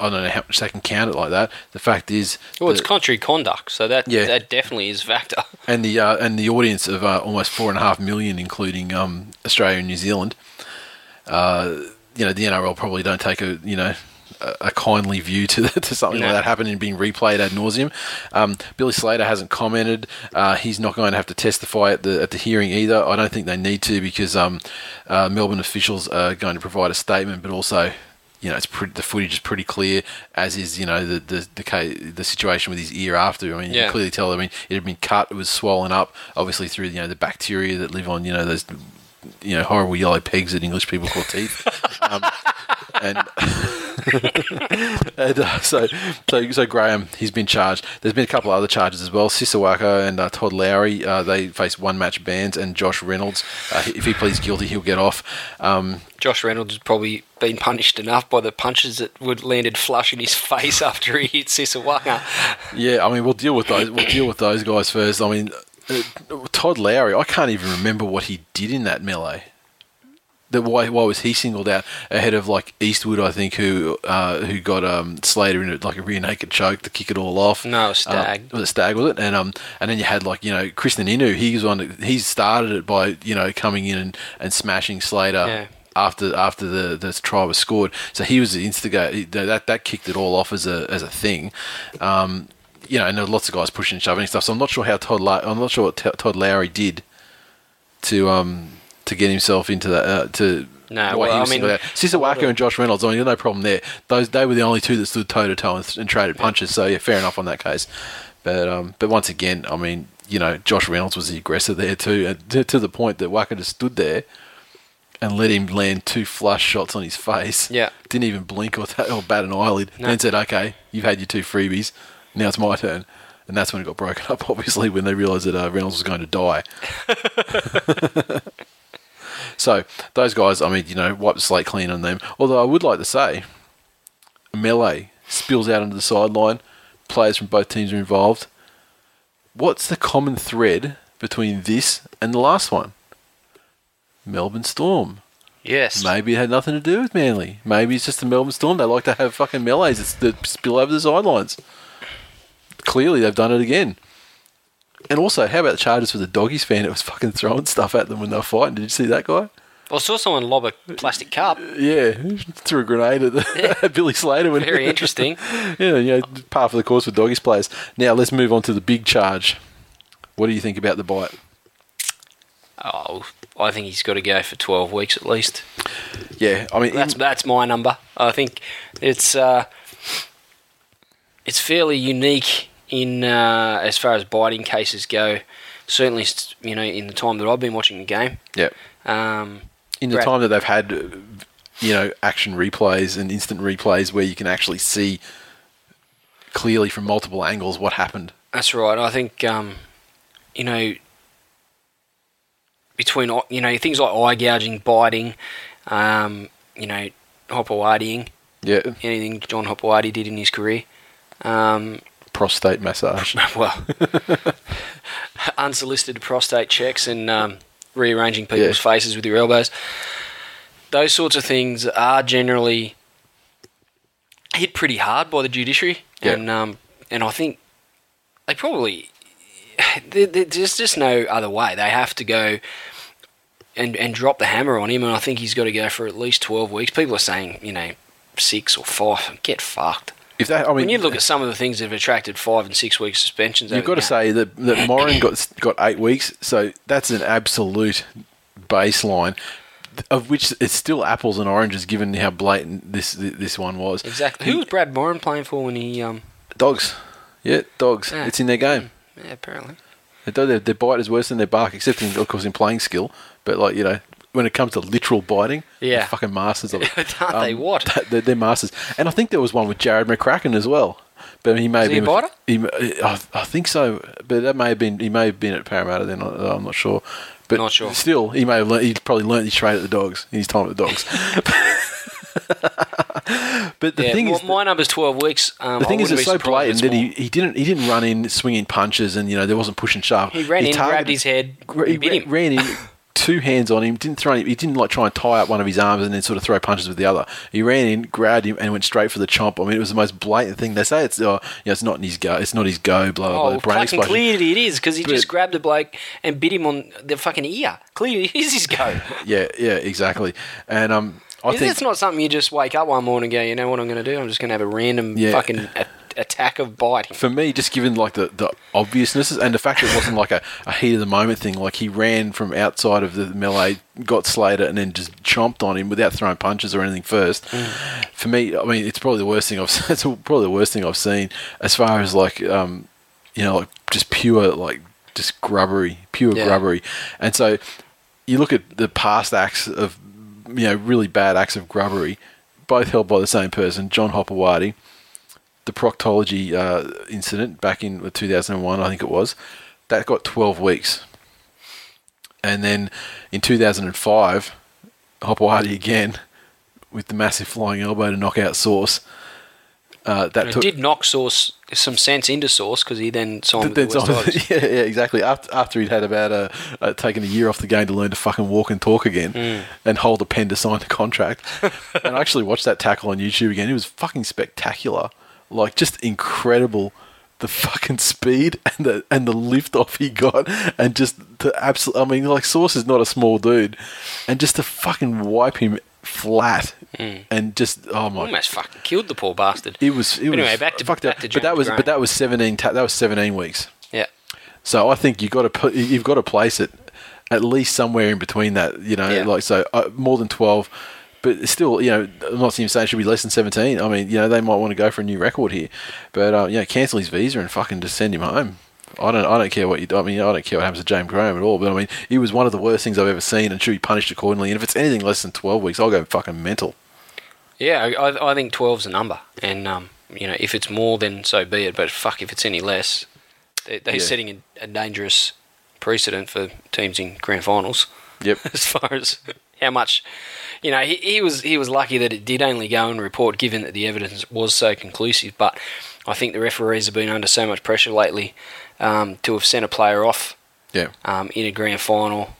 S2: I don't know how much they can count it like that. The fact is,
S3: Well, it's contrary conduct, so that
S2: Yeah.
S3: that definitely is factor.
S2: and the uh, and the audience of uh, almost four and a half million, including um, Australia and New Zealand. Uh, you know, the NRL probably don't take a you know a, kindly view to *laughs* to something
S3: No.
S2: like that happening and being replayed ad nauseum. Um, Billy Slater hasn't commented. Uh, he's not going to have to testify at the at the hearing either. I don't think they need to because um, uh, Melbourne officials are going to provide a statement, but also. You know, it's pretty, the footage is pretty clear, as is you know the the the, ca- the situation with his ear after. I mean, you
S3: Yeah.
S2: can clearly tell. I mean, it had been cut; it was swollen up, obviously through you know the bacteria that live on you know those you know horrible yellow pegs that English people call teeth. *laughs* um, and *laughs* and uh, so, so so Graham, he's been charged. There's been a couple of other charges as well. Sisa Waqa and uh, Todd Lowrie, uh, they face one match bans, and Josh Reynolds, uh, if he pleads guilty, he'll get off. Um,
S3: Josh Reynolds has probably been punished enough by the punches that would landed flush in his *laughs* face after he hit Sisa Waqa.
S2: Yeah, I mean, we'll deal with those. We'll deal with those guys first. I mean, Todd Lowrie. I can't even remember what he did in that melee. That why why was he singled out ahead of like Eastwood? I think who uh, who got um, Slater in like a rear naked choke to kick it all off.
S3: No, it was Stagg.
S2: Uh, was Stag was it? And um and then you had like you know Krisnan Inu. He's one. that- He started it by you know coming in and, and smashing Slater.
S3: Yeah.
S2: After after the, the try was scored, so he was the instigator. That that kicked it all off as a as a thing. Um, you know, and there were lots of guys pushing and shoving and stuff. So I'm not sure how Todd. Low- I'm not sure what T- Todd Lowrie did to um to get himself into that uh, to.
S3: No, well, I mean.
S2: Sisa Waqa and Josh Reynolds. I mean, no problem there. Those they were the only two that stood toe to toe and traded punches. So yeah, fair enough on that case. But um, but once again, I mean, you know, Josh Reynolds was the aggressor there too, to, to the point that Waqa just stood there and let him land two flush shots on his face.
S3: Yeah.
S2: didn't even blink or, *laughs* or bat an eyelid.
S3: No.
S2: Then said, "Okay, you've had your two freebies. Now it's my turn." And that's when it got broken up. *laughs* Obviously, when they realised that uh, Reynolds was going to die. *laughs* so those guys, I mean, you know, wipe the slate clean on them. Although I would like to say, melee spills out onto the sideline. Players from both teams are involved. What's the common thread between this and the last one? Melbourne Storm.
S3: Yes.
S2: Maybe it had nothing to do with Manly. Maybe it's just the Melbourne Storm. They like to have fucking melees that spill over the sidelines. Clearly, they've done it again. And also, how about the Chargers with the doggies fan that was fucking throwing stuff at them when they were fighting? Did you see that guy?
S3: I saw someone lob a plastic cup.
S2: Yeah, threw a grenade at, the, at *laughs* Billy Slater. When,
S3: Very interesting. *laughs*
S2: yeah, yeah, par for the course for doggies players. Now let's move on to the big charge. What do you think about the bite?
S3: Oh, I think he's got to go for 12 weeks at least.
S2: Yeah, I mean,
S3: That's
S2: in-
S3: that's my number. I think it's uh, it's fairly unique in uh, as far as biting cases go. Certainly, you know, in the time that I've been watching the game.
S2: yeah,
S3: Um,
S2: in the
S3: Brad-
S2: time that they've had, uh, you know, action replays and instant replays where you can actually see clearly from multiple angles what happened.
S3: That's right. I think um, you know between you know things like eye gouging, biting, um, you know, Hopewadiing,
S2: Yeah,
S3: anything John Hopoate did in his career. Um,
S2: prostate massage. *laughs*
S3: well, *laughs* unsolicited prostate checks and um, rearranging people's
S2: Yeah.
S3: faces with your elbows. Those sorts of things are generally hit pretty hard by the judiciary,
S2: Yeah.
S3: and um, and I think they probably *sighs* there- there- there's just no other way. They have to go and and drop the hammer on him, and I think he's got to go for at least twelve weeks. People are saying you know six or five. Get fucked.
S2: If that, I mean,
S3: When you look at some of the things that have attracted five and six week suspensions,
S2: You've got to say that that Moran got got eight weeks, so that's an absolute baseline, of which it's still apples and oranges, given how blatant this this one was.
S3: exactly. Who was Brad Moran playing for when he? Um,
S2: Dogs, yeah, dogs.
S3: Yeah.
S2: It's in their game.
S3: yeah, apparently.
S2: They Their, their bite is worse than their bark, except in, of course in playing skill. But like you know, when it comes to literal biting,
S3: Yeah.
S2: they're fucking masters of *laughs* it.
S3: Aren't they what?
S2: They're, they're masters. And I think there was one with Jarrod McCracken as well. But he may have
S3: he
S2: been.
S3: biter?
S2: He, I, I think so, but that may have been. He may have been at Parramatta then. I- I'm not sure. But
S3: Not sure.
S2: Still, he may have. Learned, he probably learned his trade at the dogs in his time at the dogs. *laughs* but the
S3: yeah,
S2: thing
S3: well,
S2: is,
S3: my number's twelve weeks. Um,
S2: the thing is, it's so blatant that he, he didn't he didn't run in swinging punches and you know there wasn't pushing sharp.
S3: he ran in, grabbed his head,
S2: he
S3: bit
S2: ran,
S3: him.
S2: ran in, *laughs* two hands on him. Didn't throw. Him, he didn't like try and tie up one of his arms and then sort of throw punches with the other. He ran in, grabbed him, and went straight for the chomp. I mean, it was the most blatant thing. They say it's uh, you know, it's not in his go. It's not his go. Blah blah.
S3: Oh,
S2: blah brain
S3: fucking
S2: explosion.
S3: clearly it is because he
S2: But-
S3: just grabbed the bloke and bit him on the fucking ear. Clearly it is his go. *laughs*
S2: Yeah, yeah, exactly. And um, I think
S3: it's not something you just wake up one morning and go, you know what I'm going to do? I'm just going to have a random
S2: Yeah.
S3: fucking *laughs* attack of biting.
S2: for me, just given like the, the obviousness and the fact that it wasn't like a, a heat of the moment thing, like he ran from outside of the melee, got Slater, and then just chomped on him without throwing punches or anything first. For me, I mean, it's probably the worst thing I've *laughs* it's probably the worst thing I've seen as far as like um, you know, like just pure like just grubbery, pure
S3: Yeah.
S2: grubbery, and so you look at the past acts of you know really bad acts of grubbery, both held by the same person, John Hopoate the proctology uh, incident back in 2001, I think it was, that got 12 weeks. And then in 2005, Hopoate again with the massive flying elbow to knock out Sauce. Uh, that
S3: It
S2: took,
S3: did knock Sauce some sense into Sauce because he then signed with the West *laughs*
S2: yeah, yeah, exactly. After, after he'd had about a, uh, taken a year off the game to learn to fucking walk and talk again,
S3: Hmm.
S2: and hold a pen to sign the contract. *laughs* and I actually watched that tackle on YouTube again. It was fucking spectacular, like just incredible. The fucking speed *laughs* and the and the lift off he got, and just the absolute. I mean, like Sauce is not a small dude, and just to fucking wipe him flat, and just oh my god.
S3: Almost fucking killed the poor bastard.
S2: it was. It
S3: anyway,
S2: was
S3: back to-
S2: fucked
S3: back
S2: up.
S3: to
S2: But that was.
S3: Graham.
S2: But that was seventeen. Ta- that was seventeen weeks.
S3: Yeah.
S2: So I think you've got to put. You've got to place it at least somewhere in between that. You know,
S3: Yeah.
S2: like so uh, more than twelve. But still, you know, I'm not even saying it should be less than 17. I mean, you know, they might want to go for a new record here, but uh, you know, cancel his visa and fucking just send him home. I don't, I don't care what you. I mean, I don't care what happens to James Graham at all. But I mean, he was one of the worst things I've ever seen, and should be punished accordingly. And if it's anything less than 12 weeks, I'll go fucking mental.
S3: Yeah, I, I- think 12's a number. And, um, you know, if it's more, then so be it. But fuck, if it's any less, they, they're
S2: Yeah.
S3: setting a, a dangerous precedent for teams in grand finals
S2: Yep. *laughs*
S3: as far as how much, you know, he, he was he was lucky that it did only go and report, given that the evidence was so conclusive. But I think the referees have been under so much pressure lately um, to have sent a player off
S2: Yeah.
S3: um, in a grand final.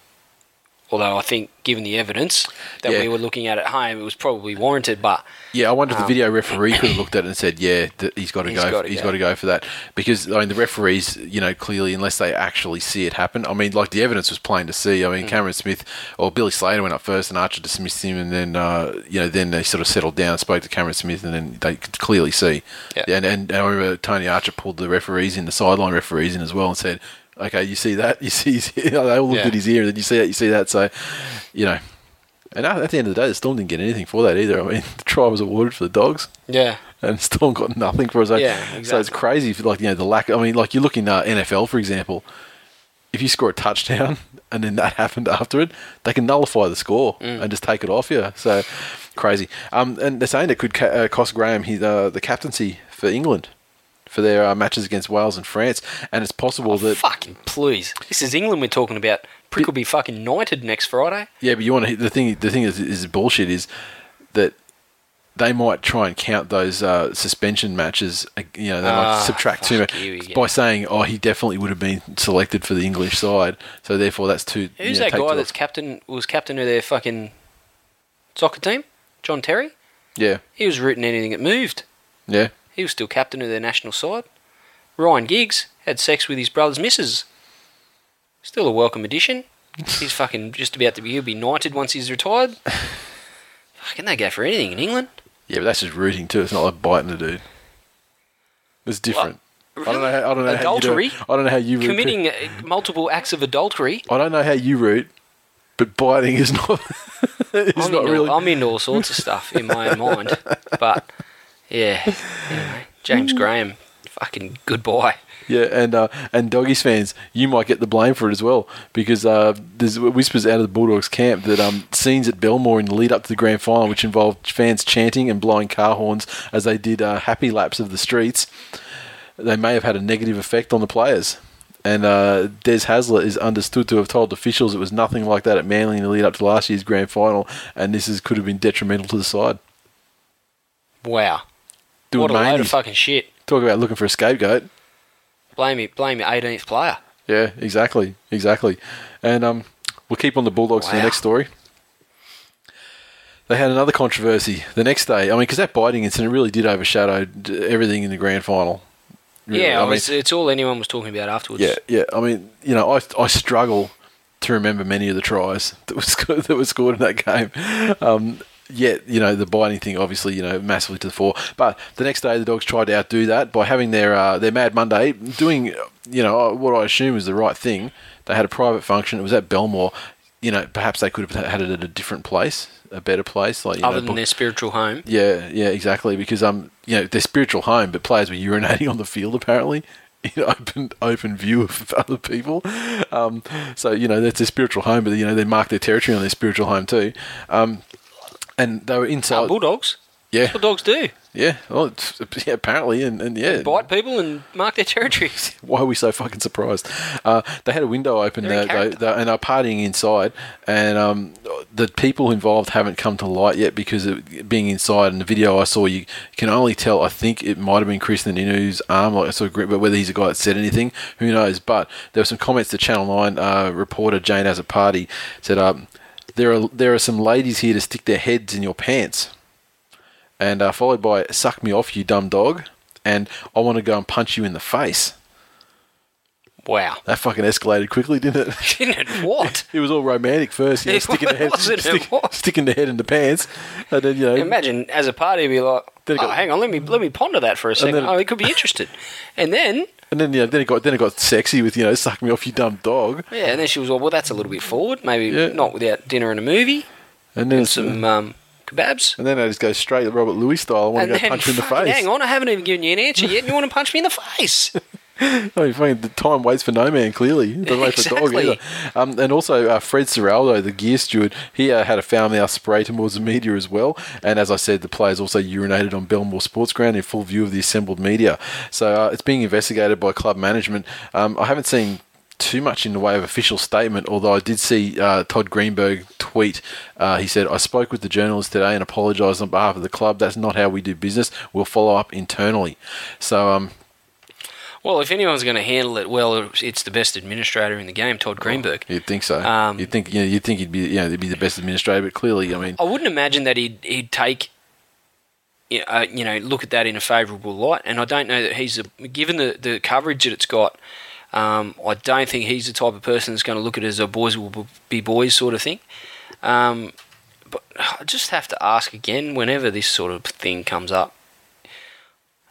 S3: Although I think, given the evidence that
S2: Yeah.
S3: we were looking at at home, it was probably warranted. But
S2: Yeah, I wonder if the
S3: Um,
S2: video referee could have looked at it and said, "Yeah, th- he's got to
S3: He's
S2: go.
S3: gotta
S2: he's
S3: go."
S2: got to go for that." Because I mean, the referees, you know, clearly, unless they actually see it happen, I mean, like the evidence was plain to see. I
S3: Mm.
S2: mean, Cameron Smith or Billy Slater went up first, and Archer dismissed him, and then uh, you know, then they sort of settled down, spoke to Cameron Smith, and then they could clearly see.
S3: Yeah.
S2: And, and I remember Tony Archer pulled the referees in, the sideline referees in as well, and said. Okay, you see that? *laughs* You see, his, they all looked
S3: Yeah.
S2: at his ear, and then you see that, you see that. So, you know, and at the end of the day, the Storm didn't get anything for that either. I mean, *laughs* the try was awarded for the dogs
S3: yeah,
S2: and Storm got nothing for us. So,
S3: Yeah,
S2: so it's crazy. For like you know the lack. I mean, like you look in uh, NFL for example. If you score a touchdown *laughs* and then that happened after it, they can nullify the score
S3: Mm.
S2: and just take it off you. So crazy. Um, and they're saying it could ca- uh, cost Graham his, uh, the captaincy for England for their uh, matches against Wales and France, and it's possible that
S3: fucking please. This is England we're talking about. Prick will be fucking knighted next Friday.
S2: Yeah, but you want to. The thing, the thing is, is bullshit. Is that they might try and count those uh, suspension matches. uh, You know, they might
S3: Ah,
S2: subtract too much
S3: here we go.
S2: by saying, "Oh, he definitely would have been selected for the English side." So therefore, that's too.
S3: Who's
S2: you know,
S3: that guy that's
S2: off.
S3: captain? Was captain of their fucking soccer team? John Terry.
S2: Yeah,
S3: He was rooting anything that moved.
S2: yeah,
S3: He was still captain of their national side. Ryan Giggs had sex with his brother's missus. Still a welcome addition. He's *laughs* fucking just about to be. He'll be knighted once he's retired. Fucking they go for anything in England.
S2: yeah. But that's just rooting too. It's not like biting the dude. It's different. I don't know. How, I don't know
S3: Adultery?
S2: How you do, I don't know how you root.
S3: Committing uh, multiple acts of adultery.
S2: I don't know how you root, but biting is not. *laughs* is
S3: I'm
S2: not
S3: into,
S2: really.
S3: I'm into all sorts of stuff in my own mind. *laughs* But yeah, anyway, James Graham, fucking goodbye.
S2: Yeah, and uh, and doggies fans, you might get the blame for it as well because uh, there's whispers out of the Bulldogs camp that um, scenes at Belmore in the lead up to the grand final, which involved fans chanting and blowing car horns as they did uh, happy laps of the streets, they may have had a negative effect on the players. And uh, Des Hasler is understood to have told officials it was nothing like that at Manly in the lead up to last year's grand final, and this is, could have been detrimental to the side.
S3: Wow,
S2: Doing
S3: what a load of fucking shit.
S2: Talk about looking for a scapegoat.
S3: Blame me, blame your 18th player.
S2: Yeah, exactly, exactly. And um, we'll keep on the Bulldogs for the next story. They had another controversy the next day. I mean, because that biting incident really did overshadow everything in the grand final. Really.
S3: Yeah,
S2: I mean,
S3: it's, it's all anyone was talking about afterwards.
S2: yeah, yeah. I mean, you know, I, I struggle to remember many of the tries that was *laughs* that were scored in that game. Um, yet, you know, the biting thing, obviously, you know, massively to the fore. But the next day, the Dogs tried to outdo that by having their uh, their Mad Monday, doing, you know, what I assume is the right thing. They had a private function. It was at Belmore. You know, perhaps they could have had it at a different place, a better place, like you
S3: Other
S2: know,
S3: than
S2: book-
S3: their spiritual home.
S2: yeah, yeah, exactly. Because um, you know, their spiritual home, but players were urinating on the field apparently. *laughs* In open open view of *laughs* other people, um, so you know that's their spiritual home, but you know they mark their territory on their spiritual home too, um, and they were inside.
S3: Bulldogs.
S2: yeah,
S3: That's what dogs do.
S2: yeah, well, it's, *laughs* yeah, apparently, and, and yeah,
S3: Bite people and mark their territories. *laughs*
S2: why are we so fucking surprised? Uh, they had a window open they, they, and they're partying inside. And um, the people involved haven't come to light yet because of being inside. And the video I saw, you can only tell. I think it might have been Krisnan Inu's arm, like sort of grip, but whether he's a guy that said anything, who knows? But there were some comments to Channel Nine uh, reporter Jane as a party said, um, "There are there are some ladies here to stick their heads in your pants." and uh, followed by "Suck me off, you dumb dog," and "I want to go and punch you in the face."
S3: Wow.
S2: That fucking escalated quickly, didn't it? *laughs*
S3: Didn't it? What? *laughs*
S2: It was all romantic first, you know, *laughs* sticking the head, stick- sticking the head in the pants, and then you know,
S3: Imagine as a party, be like, oh,
S2: got-
S3: hang on, let me let me ponder that for a second.
S2: then-
S3: oh, he could be interested. and then,
S2: and then you know, then it got then it got sexy with you know, "Suck me off, you dumb dog,"
S3: yeah, and then she was like, well, that's a little bit forward. Maybe
S2: Yeah.
S3: not without dinner and a movie
S2: and then
S3: and some um, kebabs.
S2: and then I just go straight Robert Louis style. I want
S3: And
S2: to go punch you in the *laughs* face.
S3: hang on, I haven't even given you an answer yet, and you want to punch me in the face? *laughs* *laughs*
S2: I mean, fucking, the time waits for no man. Clearly, it doesn't wait for a dog either. Um, and also, uh, Fred Serraldo, the gear steward, he uh, had a foul mouth spray towards the media as well. And as I said, the players also urinated on Belmore Sports Ground in full view of the assembled media. So uh, it's being investigated by club management. Um, I haven't seen too much in the way of official statement. Although I did see uh, Todd Greenberg tweet. Uh, he said, "I spoke with the journalist today and apologised on behalf of the club. That's not how we do business. We'll follow up internally." So um,
S3: Well, if anyone's going to handle it well, it's the best administrator in the game, Todd Greenberg.
S2: you'd think so.
S3: Um,
S2: you'd think you know, you'd think he'd be you know he'd be the best administrator, but clearly, I mean,
S3: I wouldn't imagine that he'd he'd take. you know, Uh, you know, look at that in a favourable light, and I don't know that he's a, given the, the coverage that it's got. Um, I don't think he's the type of person that's going to look at it as a boys will be boys sort of thing. Um, but I just have to ask again, whenever this sort of thing comes up,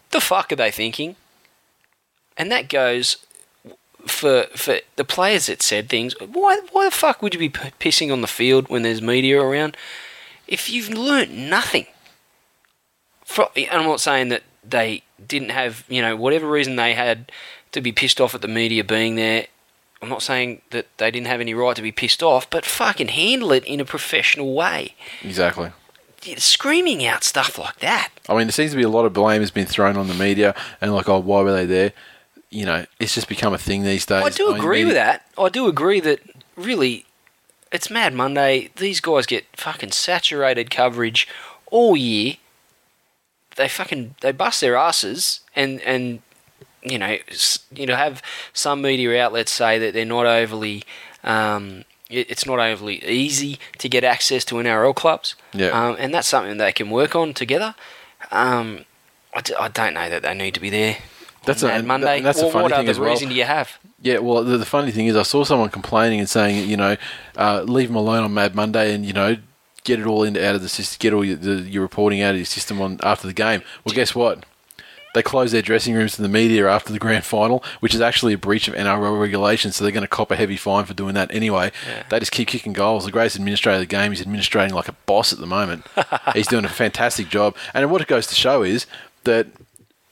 S3: the fuck are they thinking? And that goes for for the players that said things. Why why the fuck would you be p- pissing on the field when there's media around? If you've learnt nothing, Fro- and I'm not saying that they didn't have you know whatever reason they had to be pissed off at the media being there. I'm not saying that they didn't have any right to be pissed off, but fucking handle it in a professional way.
S2: exactly.
S3: Screaming out stuff like that.
S2: I mean, there seems to be a lot of blame has been thrown on the media, and like, oh, why were they there? You know, it's just become a thing these days.
S3: I do
S2: mean,
S3: agree
S2: media-
S3: with that. I do agree that really, it's Mad Monday. These guys get fucking saturated coverage all year. They fucking they bust their asses, and and you know you know have some media outlets say that they're not overly. Um, it- it's not overly easy to get access to NRL clubs,
S2: Yeah.
S3: um, and that's something they can work on together. Um, I, d- I don't know that they need to be there.
S2: That's
S3: on
S2: a-
S3: Mad Monday.
S2: and that's a
S3: Well,
S2: funny
S3: what
S2: thing
S3: other
S2: well.
S3: reason do you have?
S2: Yeah, well, the, the funny thing is, I saw someone complaining and saying, you know, uh, leave them alone on Mad Monday, and you know, get it all into out of the system, get all your, the, your reporting out of your system on after the game. Well, guess what? They close their dressing rooms to the media after the grand final, which is actually a breach of NRL regulations. So they're going to cop a heavy fine for doing that anyway. They just keep kicking goals. The greatest administrator of the game, he's administrating like a boss at the moment. *laughs* he's doing a fantastic job. And what it goes to show is that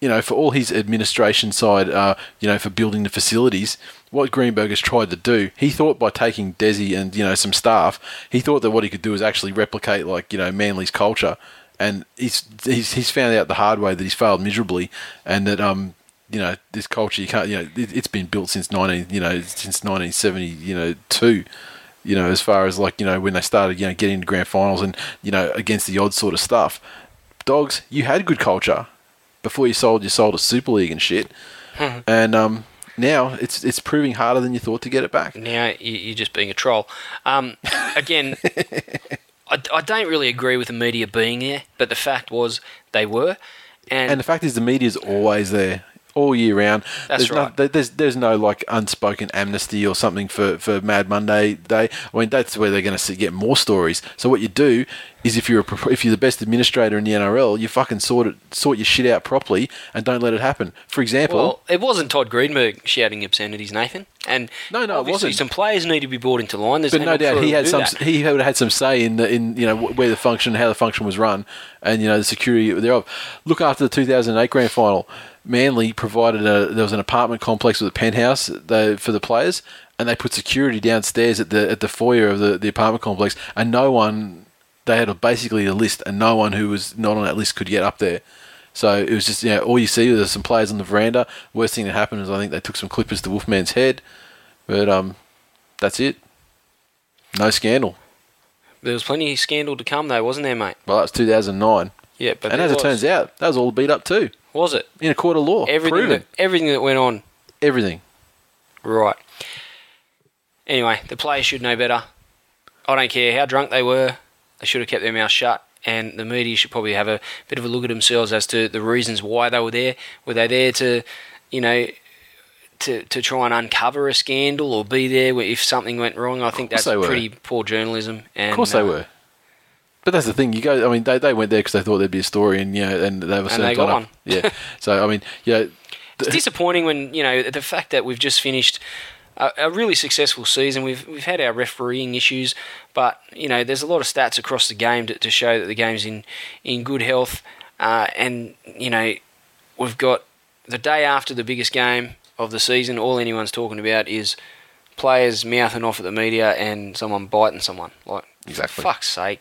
S2: you know, for all his administration side, uh, you know, for building the facilities, what Greenberg has tried to do, he thought by taking Desi and you know some staff, he thought that what he could do is actually replicate like you know Manly's culture, and he's he's, he's found out the hard way that he's failed miserably, and that um you know this culture you can't you know it, it's been built since nineteen you know since nineteen seventy you know two. You know, as far as like you know when they started, you know, getting into grand finals and you know against the odds sort of stuff. Dogs, you had good culture before you sold, you sold a Super League and shit. and um, now it's it's proving harder than you thought to get it back.
S3: Now you- you're just being a troll. Um, again, *laughs* I, I don't really agree with the media being there, but the fact was they were, and,
S2: And the fact is, the media's always there all year round.
S3: That's
S2: there's
S3: right.
S2: No, there's there's no like unspoken amnesty or something for, for Mad Monday Day. I mean, that's where they're going to get more stories. So what you do is, if you're a, if you're the best administrator in the NRL, you fucking sort it sort your shit out properly and don't let it happen. For example,
S3: well, it wasn't Todd Greenberg shouting obscenities, Nathan. And
S2: No, no, it wasn't.
S3: some players need to be brought into line. There's
S2: But no doubt he had some.
S3: that.
S2: He would have had some say in the, in you know where the function, how the function was run, and you know the security thereof. Look after the 2008 grand final, Manly provided a there was an apartment complex with a penthouse they, for the players, and they put security downstairs at the at the foyer of the, the apartment complex, and no one. They had a, basically a list, and no one who was not on that list could get up there. So it was just, you know, all you see was some players on the veranda. Worst thing that happened is I think they took some clippers to Wolfman's head, but um, that's it. No scandal.
S3: There was plenty of scandal to come, though, wasn't there, mate?
S2: Well, that was 2009.
S3: Yeah, but
S2: and as it turns out, that was all beat up too.
S3: was it
S2: In a court of law.
S3: everything?
S2: proven.
S3: That, everything that went on,
S2: Everything.
S3: right? Anyway, the players should know better. I don't care how drunk they were; they should have kept their mouth shut. And the media should probably have a bit of a look at themselves as to the reasons why they were there. Were they there to, you know, to, to try and uncover a scandal or be there if something went wrong? I think that's pretty poor journalism. And,
S2: Of course they
S3: uh,
S2: were. But that's the thing. You go. I mean, they, they went there because they thought there'd be a story, and you know, and they were
S3: And they got
S2: on
S3: one.
S2: Yeah. *laughs* so I mean, yeah.
S3: It's disappointing when you know the fact that we've just finished a, a really successful season. We've we've had our refereeing issues, but you know there's a lot of stats across the game to, to show that the game's in in good health. Uh, and you know we've got the day after the biggest game of the season. All anyone's talking about is players mouthing off at the media and someone biting someone. Like
S2: Exactly.
S3: fuck's sake,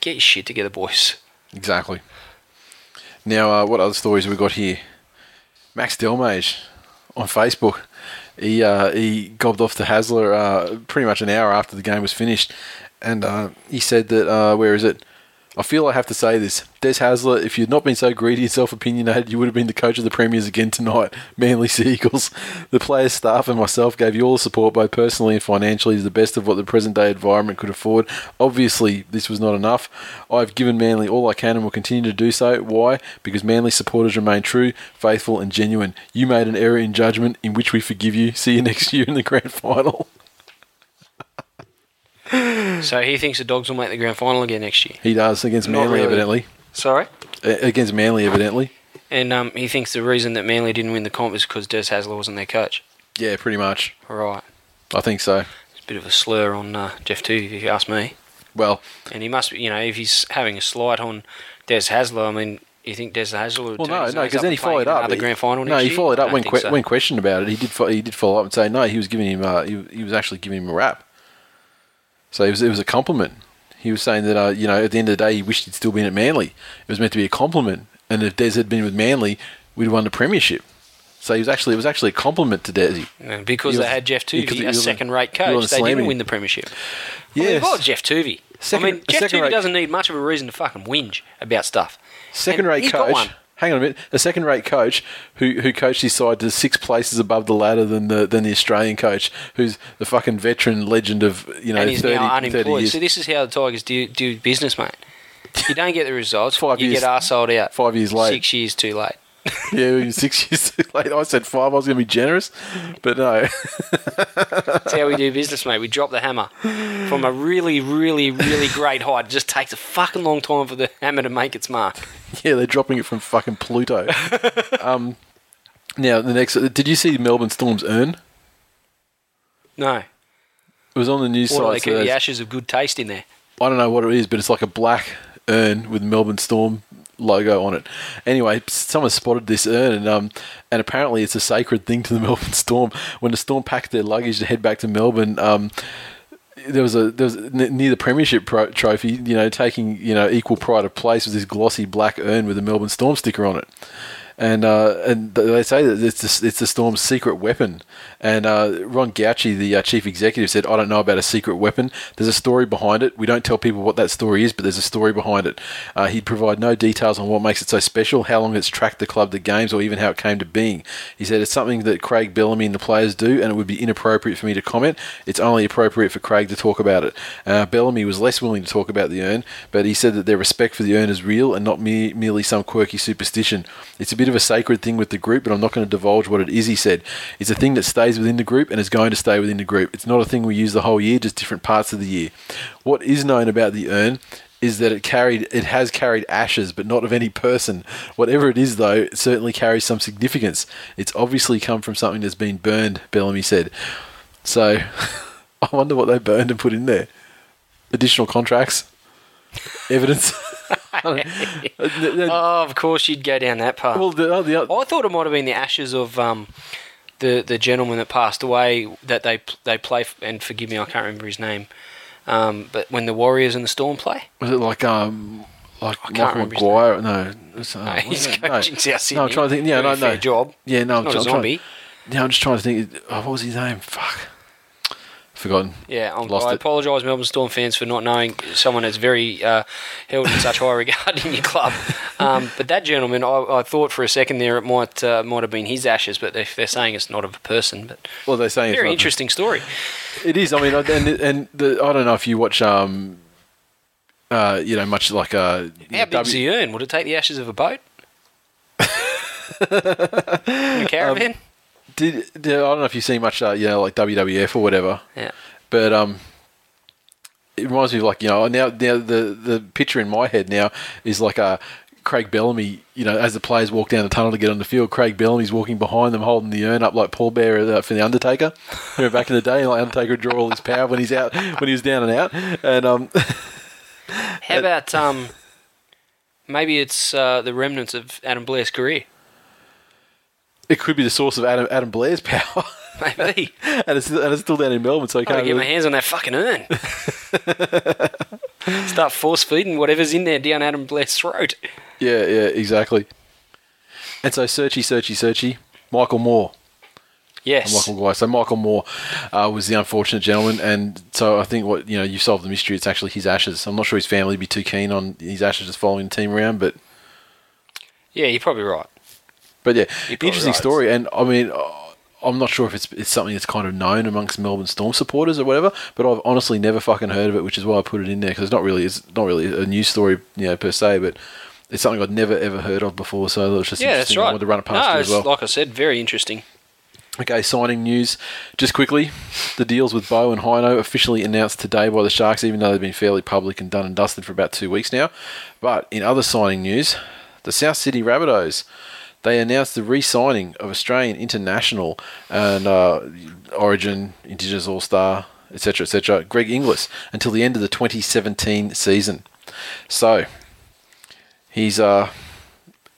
S3: get your shit together, boys.
S2: Exactly. Now, uh, what other stories have we got here? Max Delmege on Facebook. He uh, he gobbed off to Hasler uh, pretty much an hour after the game was finished, and uh, he said that uh, where is it? I feel I have to say this. Des Hasler, if you'd not been so greedy and self opinionated, you would have been the coach of the Premiers again tonight. *laughs* Manly Sea Eagles. The players, staff, and myself gave you all the support, both personally and financially, to the best of what the present day environment could afford. Obviously, this was not enough. I've given Manly all I can and will continue to do so. Why? Because Manly supporters remain true, faithful, and genuine. You made an error in judgment, in which we forgive you. See you *laughs* next year in the grand final. *laughs*
S3: So he thinks the Dogs will make the grand final again next year.
S2: He does against
S3: Not
S2: Manly,
S3: really.
S2: evidently.
S3: Sorry.
S2: Against Manly, evidently.
S3: And um, he thinks the reason that Manly didn't win the comp is because Des Hasler wasn't their coach.
S2: Yeah, pretty much.
S3: Right.
S2: I think so.
S3: It's a bit of a slur on uh, Jeff too, if you ask me.
S2: Well,
S3: And he must be, you know, if he's having a slight on Des Hasler, I mean, you think Des Hasler would
S2: well, no, no, because then he followed up. the
S3: grand final
S2: No, he
S3: year?
S2: followed up when que-
S3: so.
S2: when questioned about it. He did fo- he did follow up and say no. He was giving him uh, he, he was actually giving him a rap. So it was it was a compliment. He was saying that uh, you know at the end of the day he wished he'd still been at Manly. It was meant to be a compliment, and if Des had been with Manly, we'd have won the premiership. So he was actually it was actually a compliment to Desi.
S3: And because
S2: He
S3: they had
S2: Geoff
S3: Toovey,
S2: he
S3: a second-rate
S2: was
S3: coach, they didn't win the premiership.
S2: Yes.
S3: Well, Geoff Toovey.
S2: Second-
S3: I mean, Geoff
S2: Toovey
S3: doesn't need much of a reason to fucking whinge about stuff. Second-rate
S2: coach. Hang on a minute. A second rate coach who who coached his side to six places above the ladder than the than the Australian coach, who's the fucking veteran legend of you know
S3: and he's
S2: 30,
S3: now
S2: 30
S3: unemployed.
S2: years.
S3: So this is how the Tigers do, do business, mate. You don't get the results. *laughs*
S2: Five
S3: you
S2: years-
S3: get arseholed out.
S2: five years late.
S3: Six years too late. *laughs*
S2: Yeah, we six years too *laughs* late. I said five. I was going to be generous, but no.
S3: That's how we do business, mate. We drop the hammer from a really, really, really great height. It just takes a fucking long time for the hammer to make its mark.
S2: yeah, they're dropping it from fucking Pluto. *laughs* um, now the next. Did you see Melbourne Storm's urn?
S3: No.
S2: It was on the news
S3: do they keep
S2: so
S3: the ashes of good taste in there?
S2: I don't know what it is, but it's like a black urn with Melbourne Storm logo on it. Anyway, someone spotted this urn, and um, and apparently it's a sacred thing to the *laughs* Melbourne Storm. When the Storm packed their luggage to head back to Melbourne, um, there was a there was near the premiership pro- trophy, you know, taking you know equal pride of place was this glossy black urn with a Melbourne Storm sticker on it. And uh, and they say that it's the, it's the Storm's secret weapon. And uh, Ron Gauci, the uh, chief executive, said, "I don't know about a secret weapon. There's a story behind it. We don't tell people what that story is, but there's a story behind it." Uh, he'd provide no details on what makes it so special, how long it's tracked the club the games, or even how it came to being. He said, "It's something that Craig Bellamy and the players do, and it would be inappropriate for me to comment. It's only appropriate for Craig to talk about it." Uh, Bellamy was less willing to talk about the urn, but he said that their respect for the urn is real and not mere, merely some quirky superstition. It's a bit of a sacred thing with the group, but I'm not going to divulge what it is, he said. It's a thing that stays within the group and is going to stay within the group. It's not a thing we use the whole year, just different parts of the year. What is known about the urn is that it carried it has carried ashes, but not of any person. Whatever it is though, it certainly carries some significance. It's obviously come from something that's been burned, Bellamy said. So *laughs* I wonder what they burned and put in there. Additional contracts? Evidence? *laughs* *laughs* I.
S3: Oh, of course you'd go down that path.
S2: well, the, oh, the,
S3: I thought it might have been the ashes of um, the the gentleman that passed away that they they play and forgive me I can't remember his name. Um, but when the Warriors and the Storm play,
S2: was it like um like
S3: can't
S2: Michael Maguire? No, it's, uh,
S3: No, *laughs* he's
S2: no,
S3: coaching South Sydney.
S2: No, I'm trying to think. Yeah, no, no.
S3: job.
S2: Yeah, no, I'm,
S3: Not a
S2: I'm trying-
S3: zombie.
S2: yeah, I'm just trying to think. Oh, what was his name? Fuck, forgotten.
S3: Yeah, I'm,
S2: Lost
S3: I apologise, Melbourne Storm fans, for not knowing someone that's very uh, held in such high regard in your club. Um, but that gentleman, I, I thought for a second there it might uh, might have been his ashes, but if they're saying it's not of a person, but
S2: Well, they're saying it's
S3: very interesting story.
S2: It is. I mean, and and the, I don't know if you watch um, uh, you know, much like a. you
S3: How big's
S2: W-
S3: the urn? Would it take the ashes of a boat? *laughs* a caravan?
S2: Did, did I don't know if you see much, uh, you know, like WWF or whatever.
S3: yeah.
S2: But um, it reminds me of like you know now now the the picture in my head now is like uh, Craig Bellamy. You know, as the players walk down the tunnel to get on the field, Craig Bellamy's walking behind them, holding the urn up like Paul Bearer uh, for the Undertaker. *laughs* Remember back in the day, like Undertaker would draw all his power when he's out when he was down and out. And um,
S3: How *laughs* about um, maybe it's uh, the remnants of Adam Blair's career?
S2: It could be the source of Adam Adam Blair's power. *laughs*
S3: Maybe. *laughs*
S2: and it's and it's still down in Melbourne, so
S3: I
S2: can't.
S3: get my hands on that fucking urn. *laughs* Start force feeding whatever's in there down Adam Blair's throat.
S2: yeah, yeah, exactly. And so searchy, searchy, searchy. Michael Moore.
S3: Yes.
S2: Michael Maguire. So Michael Moore uh, was the unfortunate gentleman, and so I think what you know you've solved the mystery. It's actually his ashes. I'm not sure his family would be too keen on his ashes just following the team around, but
S3: Yeah, you're probably right.
S2: But yeah, interesting
S3: right.
S2: story. And I mean, uh, I'm not sure if it's it's something that's kind of known amongst Melbourne Storm supporters or whatever, but I've honestly never fucking heard of it, which is why I put it in there because it's not really it's not really a news story, you know, per se, but. It's something I'd never ever heard of before, so it was just
S3: Yeah, that's
S2: interesting. I wanted to run it past
S3: no,
S2: you as well.
S3: like I said, very interesting.
S2: Okay, signing news. Just quickly, the deals with Beau and Hino officially announced today by the Sharks, even though they've been fairly public and done and dusted for about two weeks now. But in other signing news, the South Sydney Rabbitohs, they announced the re-signing of Australian international and uh, Origin, Indigenous All-Star, etc., etc., Greg Inglis, until the end of the 2017 season. So, he's... uh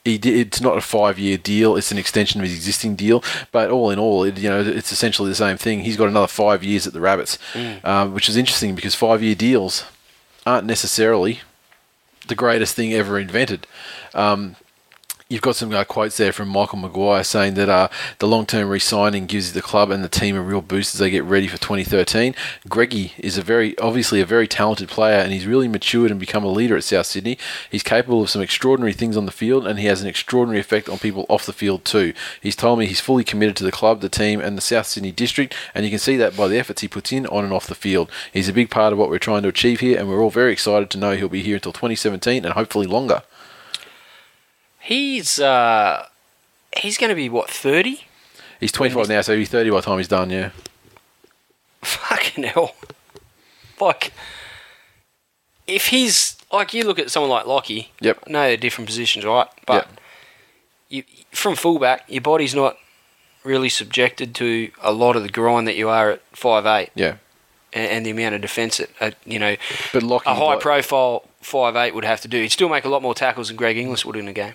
S2: he did, it's not a five year deal; it's an extension of his existing deal. But all in all, it, you know, it's essentially the same thing. He's got another five years at the Rabbits, um, which is interesting because five year deals aren't necessarily the greatest thing ever invented. Um, You've got some uh, quotes there from Michael Maguire saying that uh, the long-term re-signing gives the club and the team a real boost as they get ready for 2013. Greggy is a very, obviously a very talented player, and he's really matured and become a leader at South Sydney. He's capable of some extraordinary things on the field, and he has an extraordinary effect on people off the field too. He's told me he's fully committed to the club, the team, and the South Sydney district, and you can see that by the efforts he puts in on and off the field. He's a big part of what we're trying to achieve here, and we're all very excited to know he'll be here until 2017 and hopefully longer.
S3: He's uh, he's going to be what thirty?
S2: He's 25 now, so be 30 by the time he's done, yeah.
S3: Fucking hell! Like, if he's like you look at someone like Lockie.
S2: Yep.
S3: Know they're different positions, right? But you from fullback, your body's not really subjected to a lot of the grind that you are at five eight,
S2: Yeah.
S3: and, and the amount of defence that uh, you know
S2: But Lockie,
S3: a high
S2: like-
S3: profile five eight would have to do. He'd still make a lot more tackles than Greg Inglis would in a game.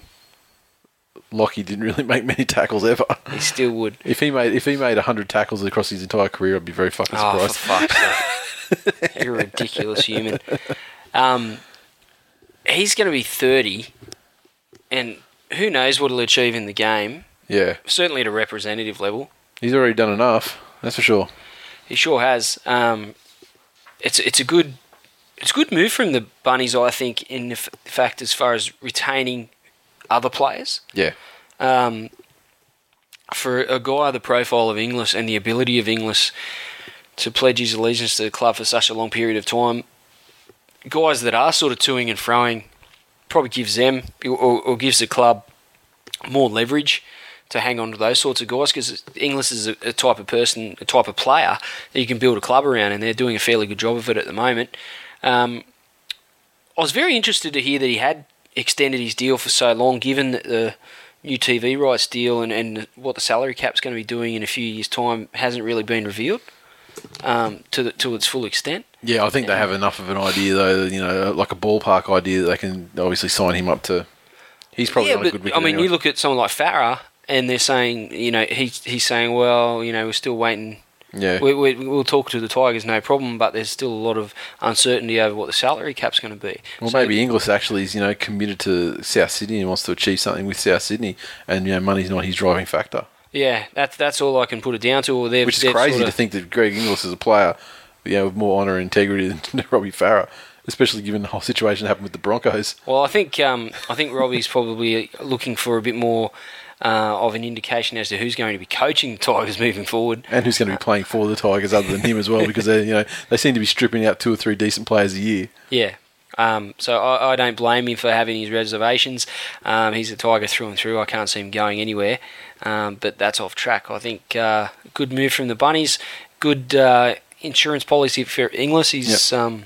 S2: Lockie didn't really make many tackles ever.
S3: He still would. *laughs*
S2: If he made if he made 100 tackles across his entire career, I'd be very fucking
S3: Oh, for
S2: surprised.
S3: fuck's sake. *laughs* You're a ridiculous human. Um, he's going to be 30, and who knows what he'll achieve in the game.
S2: yeah.
S3: Certainly at a representative level.
S2: He's already done enough. That's for sure.
S3: He sure has. Um, it's it's a good it's a good move from the bunnies, I think, in the f- fact as far as retaining other players.
S2: Yeah.
S3: um, for a guy the profile of Inglis and the ability of Inglis to pledge his allegiance to the club for such a long period of time, guys that are sort of toing and froing probably gives them or, or gives the club more leverage to hang on to those sorts of guys because Inglis is a, a type of person, a type of player that you can build a club around, and they're doing a fairly good job of it at the moment. Um, I was very interested to hear that he had extended his deal for so long, given that the new TV rights deal and, and what the salary cap's going to be doing in a few years' time hasn't really been revealed um, to the, to its full extent.
S2: Yeah, I think they have enough of an idea though, you know, like a ballpark idea that they can obviously sign him up to. He's probably
S3: yeah, but I mean,
S2: anyway.
S3: you look at someone like Farah, and they're saying, you know, he's he's saying, well, you know, we're still waiting.
S2: Yeah.
S3: We, we, we'll talk to the Tigers, no problem, but there's still a lot of uncertainty over what the salary cap's going to be.
S2: Well,
S3: So-
S2: maybe Inglis actually is, you know, committed to South Sydney and wants to achieve something with South Sydney, and you know, money's not his driving factor.
S3: Yeah, that's that's all I can put it down to. Or
S2: Which is crazy
S3: sort
S2: to think that Greg Inglis is a player, you know, with more honour and integrity than *laughs* Robbie Farah, especially given the whole situation that happened with the Broncos.
S3: Well, I think um, I think Robbie's probably looking for a bit more uh, of an indication as to who's going to be coaching the Tigers moving forward.
S2: And who's going to be playing for the Tigers other than him as well? Because they, you know, they seem to be stripping out two or three decent players a year.
S3: Yeah. Um, so I, I don't blame him for having his reservations. Um, he's a Tiger through and through. I can't see him going anywhere. Um, but that's off track. I think uh, good move from the Bunnies. Good uh, insurance policy for Inglis. He's um,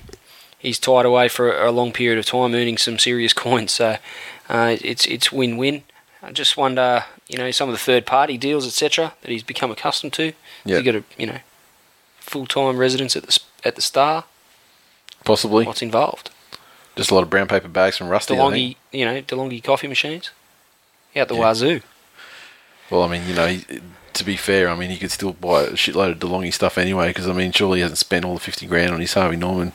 S3: he's tied away for a long period of time, earning some serious *laughs* coins. So uh, it's it's win win. I just wonder, you know, some of the third party deals, etc., that he's become accustomed to.
S2: Yeah.
S3: He's got a you know full time residence at the at the Star.
S2: Possibly.
S3: What's involved?
S2: Just a lot of brown paper bags from Rusty.
S3: DeLonghi, you know, DeLonghi coffee machines. Yeah, at the
S2: Yeah.
S3: wazoo.
S2: Well, I mean, you know, he, to be fair, I mean, he could still buy a shitload of DeLonghi stuff anyway, because, I mean, surely he hasn't spent all the 50 grand on his Harvey Norman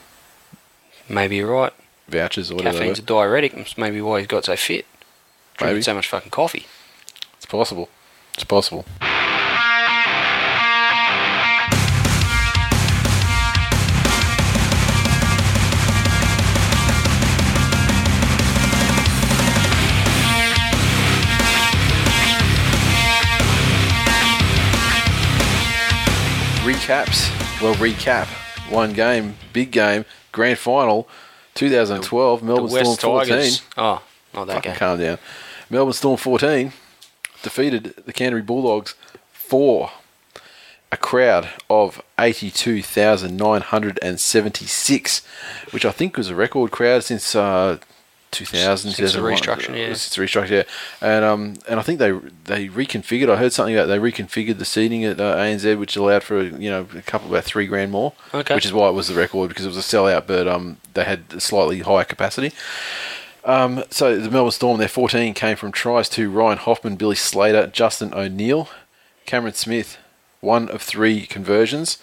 S3: Maybe you're right.
S2: vouchers or whatever.
S3: Caffeine's a diuretic. Maybe why he's got so fit. Drinking
S2: Maybe.
S3: so much fucking coffee.
S2: It's possible. It's possible. recaps. Well, recap one game, big game, grand final, 2012,
S3: the,
S2: Melbourne the
S3: Storm
S2: 14.
S3: Tigers. Oh, not that
S2: Fucking
S3: game.
S2: Calm down. Melbourne Storm 14 defeated the Canterbury Bulldogs for a crowd of 82,976, which I think was a record crowd since uh, 2000.
S3: Since the restructure, yeah.
S2: Since the restructure, yeah. And, um, and I think they they reconfigured. I heard something about they reconfigured the seating at uh, ANZ, which allowed for you know a couple about three grand more,
S3: Okay.
S2: which is why it was the record because it was a sellout, but um, they had a slightly higher capacity. Um, so the Melbourne Storm, their 14 came from tries to Ryan Hoffman, Billy Slater, Justin O'Neill, Cameron Smith, one of three conversions.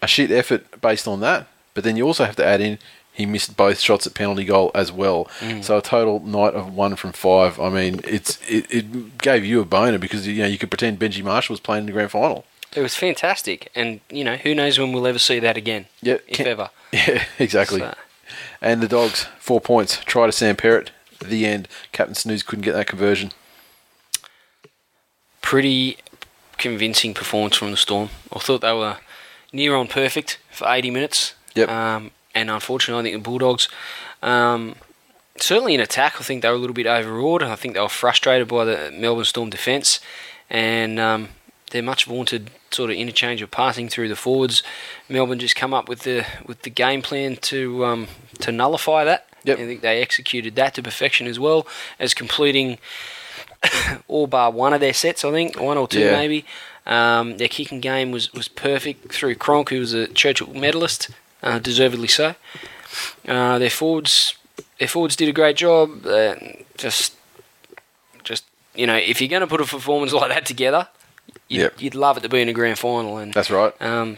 S2: A shit effort based on that, but then you also have to add in he missed both shots at penalty goal as well. So a total night of one from five. I mean, it's it, it gave you a boner because you know you could pretend Benji Marshall was playing in the grand final.
S3: It was fantastic, and you know who knows when we'll ever see that again.
S2: Yeah,
S3: if
S2: can-
S3: ever. *laughs*
S2: Yeah, exactly.
S3: So-
S2: And the dogs, four points. Try to Sam Perrett. The end. Captain Snooze couldn't get that conversion.
S3: pretty convincing performance from the Storm. I thought they were near on perfect for 80 minutes.
S2: Yep.
S3: Um, and unfortunately, I think the Bulldogs, um, certainly in attack, I think they were a little bit overawed. I think they were frustrated by the Melbourne Storm defence. And um, their much vaunted sort of interchange of passing through the forwards, Melbourne just come up with the with the game plan to um, to nullify that.
S2: Yep.
S3: I think they executed that to perfection as well as completing *coughs* all bar one of their sets, I think, one or two
S2: Yeah.
S3: maybe. Um, their kicking game was, was perfect through Cronk, who was a Churchill medalist, uh, deservedly so. Uh, their forwards, their forwards did a great job. Uh, just, just you know, if you're going to put a performance *laughs* like that together, you'd,
S2: Yep.
S3: you'd love it to be in a grand final. And
S2: That's right.
S3: um,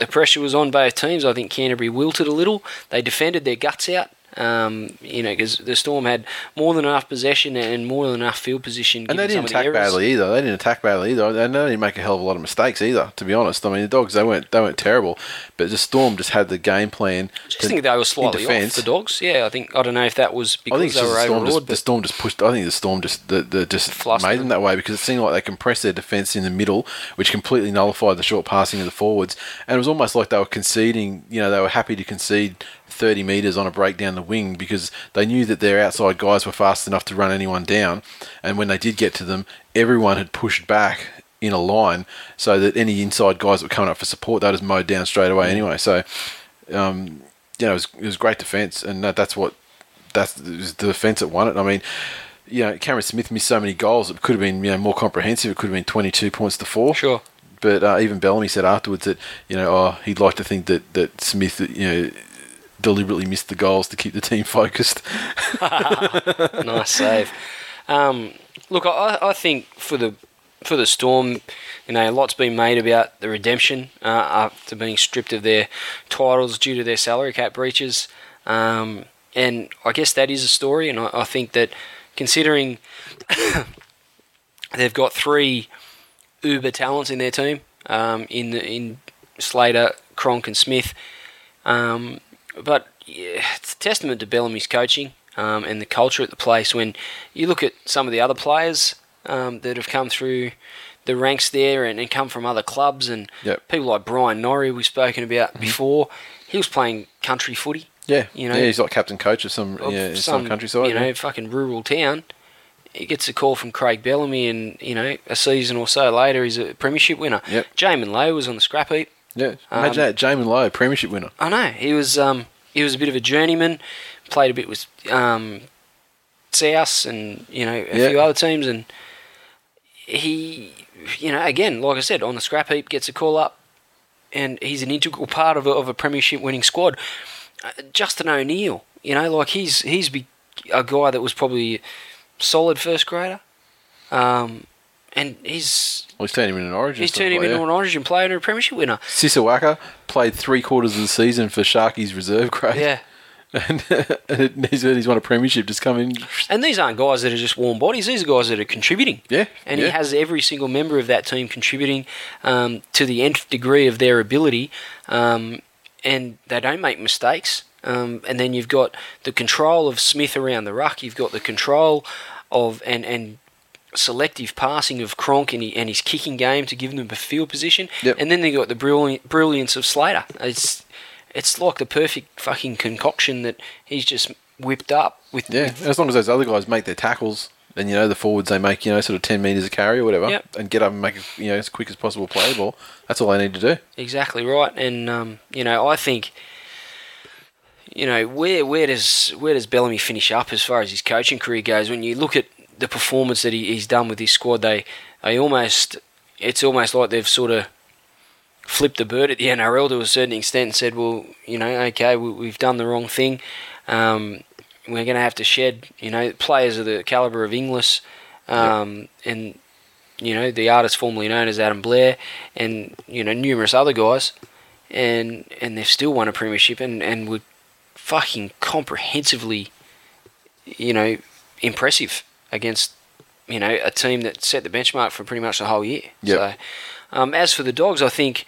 S3: the pressure was on both teams. I think Canterbury wilted a little. They defended their guts out. Um, you know, because the Storm had more than enough possession and more than enough field position.
S2: And they didn't
S3: of the
S2: attack badly either. They didn't attack badly either. And they didn't make a hell of a lot of mistakes either. To be honest, I mean the dogs they weren't they weren't terrible, but the Storm just had the game plan.
S3: I just think they were slightly off the dogs. Yeah, I think I don't know if that was
S2: I
S3: because
S2: think
S3: they were
S2: the storm, just, the storm just pushed. I think the storm just the, the just
S3: Flustered
S2: made them
S3: them.
S2: that way because it seemed like they compressed their defence in the middle, which completely nullified the short passing of the forwards. And it was almost like they were conceding. You know, they were happy to concede 30 metres on a break down the wing because they knew that their outside guys were fast enough to run anyone down. And when they did get to them, everyone had pushed back in a line so that any inside guys that were coming up for support, they just mowed down straight away anyway. So, um, you know, it was, it was great defence, and that, that's what that's was the defence that won it. I mean, you know, Cameron Smith missed so many goals; it could have been you know more comprehensive. It could have been twenty-two points to four.
S3: sure.
S2: But uh, even Bellamy said afterwards that you know, oh, he'd like to think that that Smith, you know, deliberately missed the goals to keep the team *laughs* focused. *laughs*
S3: nice save. Um, look, I, I think for the for the Storm, you know, a lot's been made about the redemption uh, after being stripped of their titles due to their salary cap breaches, um, and I guess that is a story. And I, I think that considering *coughs* they've got three uber talents in their team, um, in in Slater, Cronk, and Smith. Um, but yeah, it's a testament to Bellamy's coaching um, and the culture at the place. When you look at some of the other players um, that have come through the ranks there and, and come from other clubs, and
S2: Yep.
S3: people like Bryan Norrie we've spoken about before, he was playing country footy.
S2: Yeah,
S3: You know,
S2: yeah, he's like captain coach of some
S3: of
S2: yeah, some, countryside.
S3: you know,
S2: yeah.
S3: fucking rural town. He gets a call from Craig Bellamy, and you know, a season or so later, he's a premiership winner.
S2: Yep.
S3: Jaiman Lowe was on the scrap heap.
S2: Yeah. Imagine
S3: Um,
S2: that, Jaiman Lowe, premiership winner.
S3: I know he was. Um, he was a bit of a journeyman. Played a bit with um, South and you know a
S2: Yeah.
S3: few other teams, and he, you know, again, like I said, on the scrap heap, gets a call up, and he's an integral part of a, of a premiership winning squad. Uh, Justin O'Neill, you know, like he's he's be, a guy that was probably solid first grader, um, and he's
S2: Well, he's turned him into an origin.
S3: he's turned him
S2: player.
S3: into an Origin player and a premiership winner.
S2: Sisa Waqa played three quarters of the season for Sharky's reserve grade.
S3: Yeah. *laughs*
S2: and, and he's, he's won a premiership. Just come in.
S3: And these aren't guys that are just warm bodies. These are guys that are contributing.
S2: Yeah,
S3: And
S2: yeah.
S3: he has every single member of that team contributing um, to the nth degree of their ability. Um, and they don't make mistakes. Um, and then you've got the control of Smith around the ruck. You've got the control of and and selective passing of Cronk and, he, and his kicking game to give them a field position.
S2: Yep.
S3: And then they got the brilliant brilliance of Slater. It's it's like the perfect fucking concoction that he's just whipped up with.
S2: Yeah,
S3: with-
S2: as long as those other guys make their tackles, And you know the forwards they make you know sort of ten meters of carry or whatever,
S3: Yep.
S2: and get up and make it you know as quick as possible play ball. That's all they need to do.
S3: Exactly right, and um, you know, I think, you know, where where does where does Bellamy finish up as far as his coaching career goes? When you look at the performance that he, he's done with his squad, they they almost it's almost like they've sort of flipped the bird at the *laughs* NRL to a certain extent and said, well, you know, okay, we, we've done the wrong thing. Um, we're going to have to shed, you know, players of the caliber of Inglis, um, and you know, the artist formerly known as Adam Blair, and you know, numerous other guys, and and they've still won a premiership, and and were fucking comprehensively, you know, impressive against you know a team that set the benchmark for pretty much the whole year.
S2: Yep.
S3: So, um, as for the dogs, I think.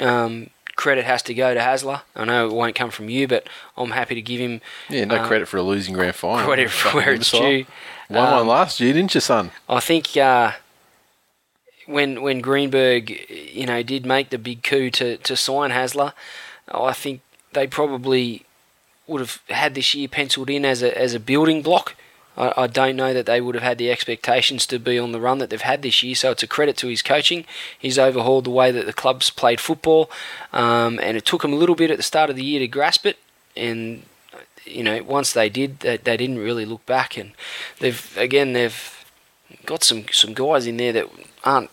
S3: Um, Credit has to go to Hasler. I know it won't come from you, but I'm happy to give him
S2: Yeah, no
S3: uh,
S2: credit for a losing grand final. *laughs*
S3: credit for where it's due.
S2: Won one
S3: Um,
S2: last year, didn't you, son?
S3: I think uh, when when Greenberg, you know, did make the big coup to, to sign Hasler, I think they probably would have had this year penciled in as a as a building block. I, I don't know that they would have had the expectations to be on the run that they've had this year. So it's a credit to his coaching. He's overhauled the way that the club's played football, um, and it took him a little bit at the start of the year to grasp it. And you know, once they did, they, they didn't really look back. And they've again they've got some some guys in there that aren't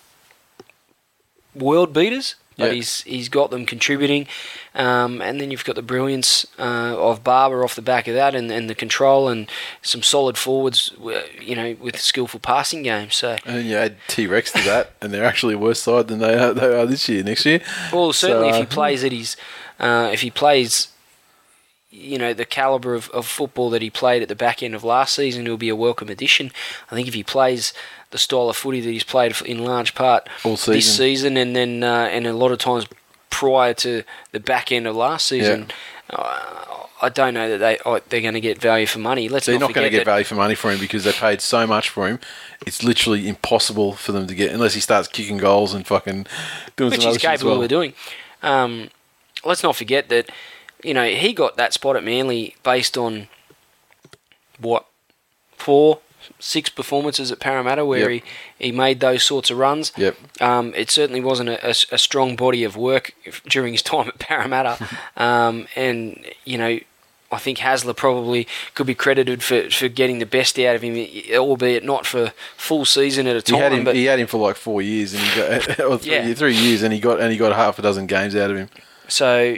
S3: world beaters, but
S2: Yeah.
S3: he's he's got them contributing. Um, and then you've got the brilliance uh, of Barba off the back of that, and, and the control, and some solid forwards, uh, you know, with skillful passing games. So,
S2: And you add T Rex to that, *laughs* and they're actually a worse side than they are, they are this year. Next year,
S3: well, certainly
S2: So,
S3: if he
S2: uh,
S3: plays at his, uh, if he plays. You know the caliber of, of football that he played at the back end of last season it will be a welcome addition. I think if he plays the style of footy that he's played in large part
S2: All
S3: this
S2: season.
S3: season, and then uh, and a lot of times prior to the back end of last season, uh, I don't know that they oh, they're going to get value for money. Let's
S2: they're
S3: not,
S2: not going to get value for money for him because they paid so much for him. It's literally impossible for them to get unless he starts kicking goals and fucking doing
S3: which
S2: some
S3: he's
S2: other shit as
S3: capable
S2: well.
S3: of doing. Um, let's not forget that you know he got that spot at Manly based on what four, six performances at Parramatta where
S2: Yep.
S3: he, he made those sorts of runs.
S2: Yep.
S3: Um, it certainly wasn't a, a, a strong body of work during his *laughs* time at Parramatta, *laughs* um, and you know. I think Hasler probably could be credited for, for getting the best out of him, albeit not for full season at a
S2: He
S3: time.
S2: had him.
S3: but
S2: He had him for like four years, and he got *laughs* or three,
S3: Yeah.
S2: three years, and he got and he got half a dozen games out of him.
S3: So,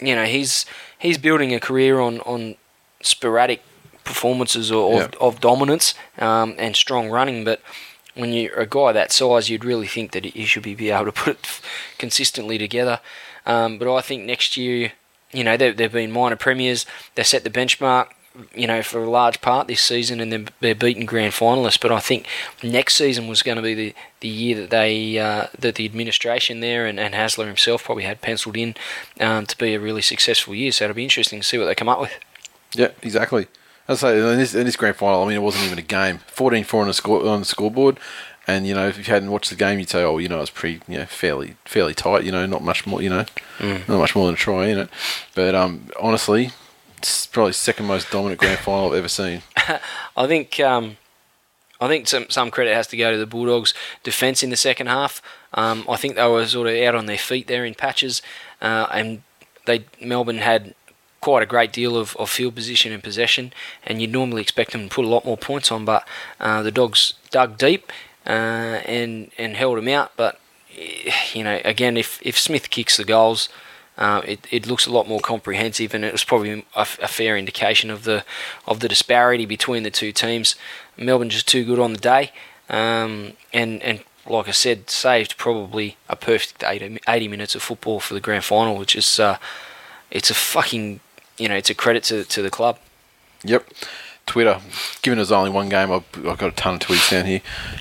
S3: you know, he's he's building a career on on sporadic performances of,
S2: Yeah.
S3: of, of dominance um, and strong running. But when you're a guy that size, you'd really think that he should be, be able to put it *laughs* consistently together. Um, but I think next year, you know, they've, they've been minor premiers. They set the benchmark. You know, for a large part this season, and they're, they're beaten grand finalists. But I think next season was going to be the, the year that they uh, that the administration there and, and Hasler himself probably had penciled in um, to be a really successful year. So it'll be interesting to see what they come up with.
S2: Yeah, exactly. I say in this, in this grand final, I mean, it wasn't even a game. 14-4 on the score on the scoreboard, and you know, if you hadn't watched the game, you'd say, oh, you know, it's pretty, you know, fairly fairly tight. You know, not much more. You know, not much more than a try in it. But um, honestly, it's probably second most dominant grand final I've ever seen. *laughs*
S3: I think um, I think some some credit has to go to the Bulldogs' defence in the second half. Um, I think they were sort of out on their feet there in patches, uh, and they Melbourne had quite a great deal of, of field position and possession, and you'd normally expect them to put a lot more points on, but uh, the Dogs dug deep uh, and and held them out. But eh, you know, again, if if Smith kicks the goals. Uh, it, it looks a lot more comprehensive, and it was probably a, a fair indication of the of the disparity between the two teams. Melbourne just too good on the day, um, and and like I said, saved probably a perfect 80, 80 minutes of football for the grand final, which is uh, it's a fucking you know it's a credit to to the club.
S2: Yep. Twitter, given there's only one game, I've, I've got a ton of tweets down here.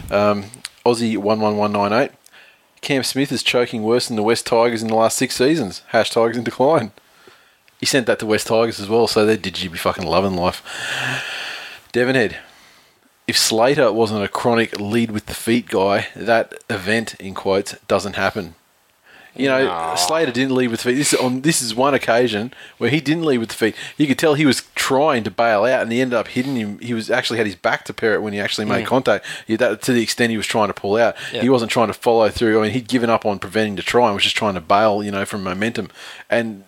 S2: Um, Aussie one one one nine eight. Cam Smith is choking worse than the West Tigers in the last six seasons. Hash Tigers in decline. He sent that to West Tigers as well, so they did you be fucking loving life. Devonhead. if Slater wasn't a chronic lead with the feet guy, that event in quotes doesn't happen. You know,
S3: No.
S2: Slater didn't lead with the feet. This is on this is one occasion where he didn't lead with the feet. You could tell he was trying to bail out, and he ended up hitting him. He was actually had his back to Perrett when he actually made mm. contact. Yeah, that, to the extent he was trying to pull out, he wasn't trying to follow through. I mean, he'd given up on preventing the try and was just trying to bail. You know, from momentum. And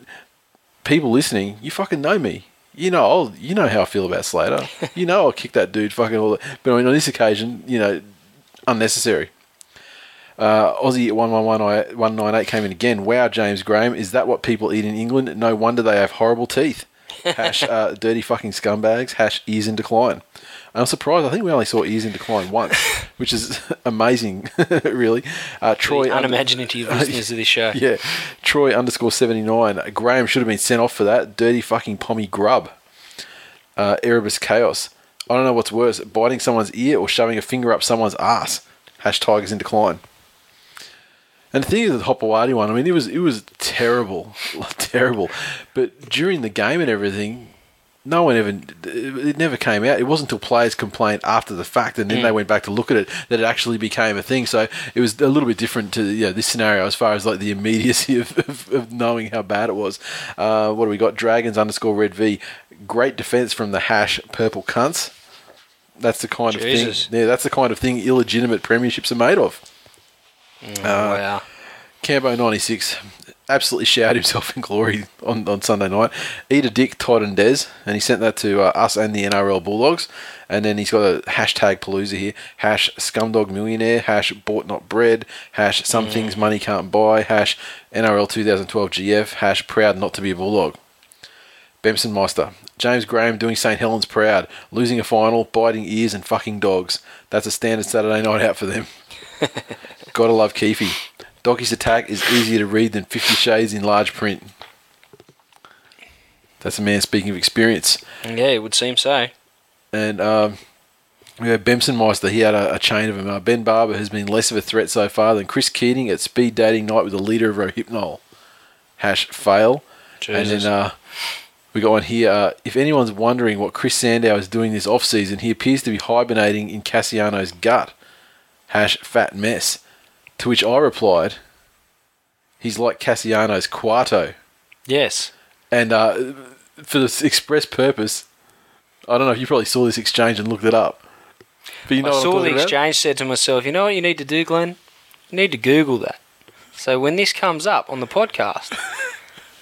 S2: people listening, you fucking know me. You know, I'll, you know how I feel about Slater. *laughs* you know, I'll kick that dude fucking all. The, but I mean, on this occasion, you know, unnecessary. Uh, Aussie at 111 198 came in again. Wow, James Graham. Is that what people eat in England? No wonder they have horrible teeth. Hash uh, *laughs* dirty fucking scumbags. Hash ears in decline. I'm surprised. I think we only saw ears in decline once, *laughs* which is *laughs* amazing, really. Uh, Troy
S3: The
S2: under-
S3: unimaginative listeners of this show.
S2: yeah. Troy underscore 79. Graham should have been sent off for that. Dirty fucking pommy grub. Uh, Erebus Chaos. I don't know what's worse, biting someone's ear or shoving a finger up someone's ass. Hash Tigers in decline. And the thing is, the Hopoate one, I mean, it was it was terrible, *laughs* terrible. But during the game and everything, no one ever, it never came out. It wasn't until players complained after the fact, and then they went back to look at it, that it actually became a thing. So it was a little bit different to you know, this scenario as far as like the immediacy *laughs* of, of, of knowing how bad it was. Uh, what do we got? Dragons underscore red V. Great defense from the hash purple cunts. That's the kind
S3: Jesus.
S2: of thing. Yeah, that's the kind of thing illegitimate premierships are made of.
S3: Mm, wow.
S2: Cambo ninety six absolutely showered himself in glory on, on Sunday night. Eat a dick, Todd and Des, and he sent that to uh, us and the NRL Bulldogs. And then he's got a hashtag Palooza here. Hash scumdog millionaire. Hash bought not bread. Hash some things money can't buy. Hash NRL 2012 GF. Hash proud not to be a Bulldog. Bemson Meister. James Graham doing St. Helens proud. Losing a final, biting ears and fucking dogs. That's a standard Saturday night out for them. *laughs* Gotta love Keefe. Doggie's attack is easier to read than Fifty Shades in large print. That's a man speaking of experience.
S3: Yeah, it would seem so.
S2: And um, we had Bemson Meister. He had a, a chain of them. Uh, ben Barba has been less of a threat so far than Chris Keating at speed dating night with the leader of Rohypnol. Hash fail.
S3: Jesus.
S2: And then uh, we got one here. Uh, if anyone's wondering what Chris Sandow is doing this off season, he appears to be hibernating in Kasiano's gut. Hash fat mess. To which I replied, he's like Kasiano's Quarto.
S3: Yes.
S2: And uh, for this express purpose, I don't know if you probably saw this exchange and looked it up. But you know
S3: I saw the
S2: talking about?
S3: exchange, said to myself, you know what you need to do, Glenn? You need to Google that. So when this comes up on the podcast, *laughs*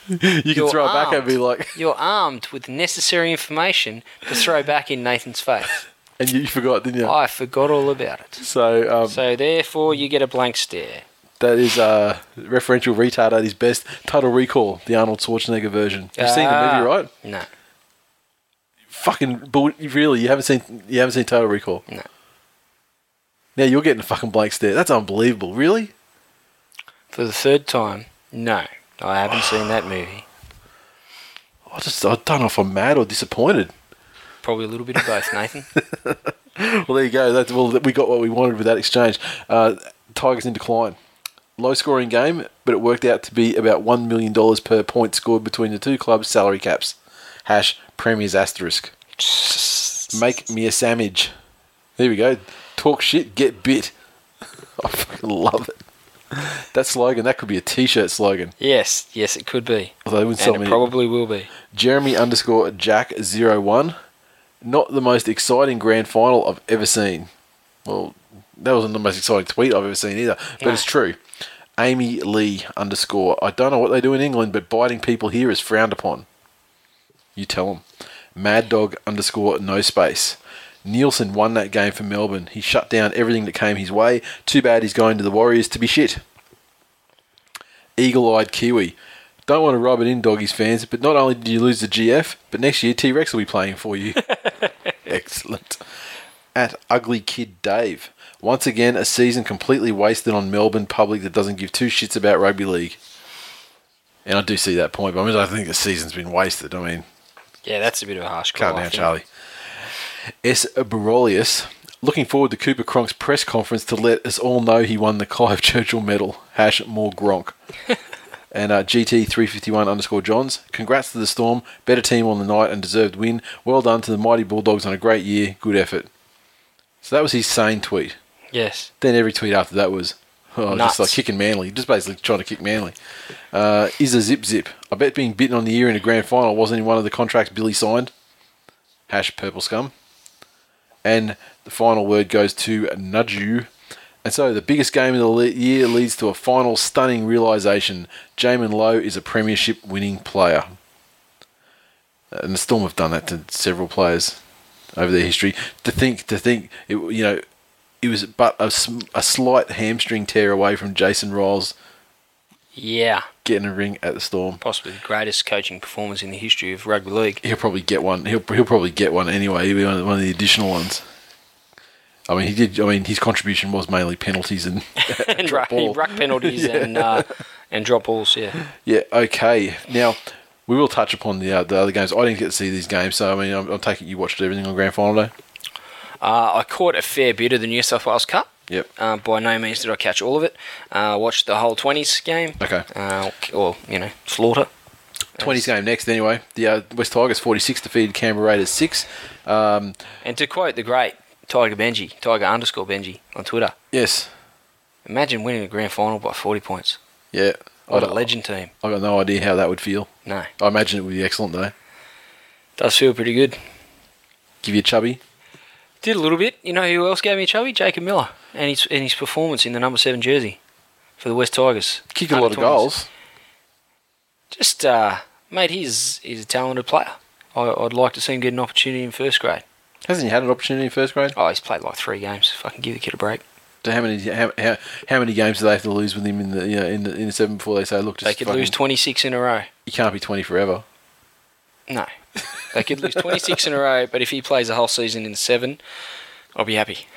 S2: You can throw it back at
S3: me
S2: like, *laughs*
S3: you're armed with necessary information to throw back in Nathan's face.
S2: And you, you forgot, didn't you?
S3: I forgot all about it.
S2: So um,
S3: So therefore, you get a blank stare.
S2: that is uh, referential retard at his best. Total Recall, the Arnold Schwarzenegger version. You've seen the
S3: Ah.
S2: movie, right?
S3: No.
S2: Fucking bull- really? You haven't seen? You haven't seen Total Recall?
S3: No.
S2: Now you're getting a fucking blank stare. That's unbelievable. Really?
S3: For the third time, no. I haven't seen that movie.
S2: I just I don't know if I'm mad or disappointed.
S3: Probably a little bit of both, Nathan. *laughs*
S2: Well, there you go. That's well, we got what we wanted with that exchange. Uh, Tigers in decline. Low scoring game, but it worked out to be about one million dollars per point scored between the two clubs' salary caps. Hash Premier's asterisk. *laughs* Make me a sandwich. There we go. Talk shit, get bit. *laughs* I fucking love it. That slogan, that could be a t-shirt slogan.
S3: yes, yes, it could be.
S2: Although wouldn't
S3: And it probably will be.
S2: Jeremy underscore Jack zero one. Not the most exciting grand final I've ever seen. Well, that wasn't the most exciting tweet I've ever seen either, but it's true. Amy Lee underscore. I don't know what they do in England, but biting people here is frowned upon. You tell them. Mad Dog underscore no space. Nielsen won that game for Melbourne. He shut down everything that came his way. Too bad he's going to the Warriors to be shit. Eagle eyed Kiwi. Don't want to rub it in, doggies fans, but not only did you lose the GF, but next year T Rex will be playing for you. *laughs* Excellent. At Ugly Kid Dave. Once again, a season completely wasted on Melbourne public that doesn't give two shits about rugby league. And I do see that point, but I mean, I think the season's been wasted. I mean,
S3: Yeah, that's a bit of a harsh call.
S2: calm down. Charlie. S. Barolius. Looking forward to Cooper Cronk's press conference to let us all know he won the Clive Churchill medal. Hash more Gronk. *laughs* and uh, GT351 underscore Johns. Congrats to the Storm. Better team on the night and deserved win. Well done to the mighty Bulldogs on a great year. Good effort. So that was his sane tweet.
S3: Yes.
S2: Then every tweet after that was, oh, just like kicking Manly, just basically trying to kick Manly. Uh, is a zip zip. I bet being bitten on the ear in a grand final wasn't in one of the contracts Billy signed. Hash purple scum. And the final word goes to Nudju. And so the biggest game of the le- year leads to a final stunning realization. Jaiman Lowe is a premiership winning player. Uh, and the Storm have done that to several players over their history. To think, to think, it, you know, it was but a, a slight hamstring tear away from Jason Ryles
S3: Yeah.
S2: getting a ring at the Storm.
S3: Possibly the greatest coaching performance in the history of rugby league.
S2: He'll probably get one. He'll he'll probably get one anyway. He'll be one of the additional ones. I mean, he did. I mean, his contribution was mainly penalties and, *laughs*
S3: and
S2: drop
S3: ruck, penalties and uh, and drop balls. Yeah.
S2: Yeah. Okay. Now we will touch upon the uh, the other games. I didn't get to see these games, so I mean, I'm, I'm taking you watched everything on grand final day.
S3: Uh, I caught a fair bit of the New South Wales Cup.
S2: Yep.
S3: Uh, by no means did I catch all of it. Uh, watched the whole 20s game.
S2: Okay.
S3: Uh, or, you know, slaughter.
S2: 20s game next anyway. The uh, West Tigers 46 defeated Canberra Raiders 6. Um,
S3: And to quote the great Tiger Benji, Tiger underscore Benji on Twitter,
S2: yes.
S3: imagine winning a grand final by 40 points.
S2: Yeah.
S3: What a legend team.
S2: I got no idea how that would feel.
S3: No.
S2: I imagine it would be excellent though.
S3: Does feel pretty good.
S2: Give you a chubby.
S3: Did a little bit. You know who else gave me a chubby? Jacob Miller. And his, and his performance in the number 7 jersey for the West Tigers.
S2: Kicked a lot of goals.
S3: Just, uh, mate, he's, he's a talented player. I, I'd like to see him get an opportunity in first grade.
S2: Hasn't he had an opportunity in first grade?
S3: Oh, he's played like three games. Fucking give the kid a break.
S2: So how many how, how, how many games do they have to lose with him in the you know, in the in the seven before they say look just
S3: They could
S2: fucking-
S3: lose 26 in a row.
S2: you can't be twenty forever.
S3: No. They could lose 26 in a row, but if he plays the whole season in seven, I'll be happy.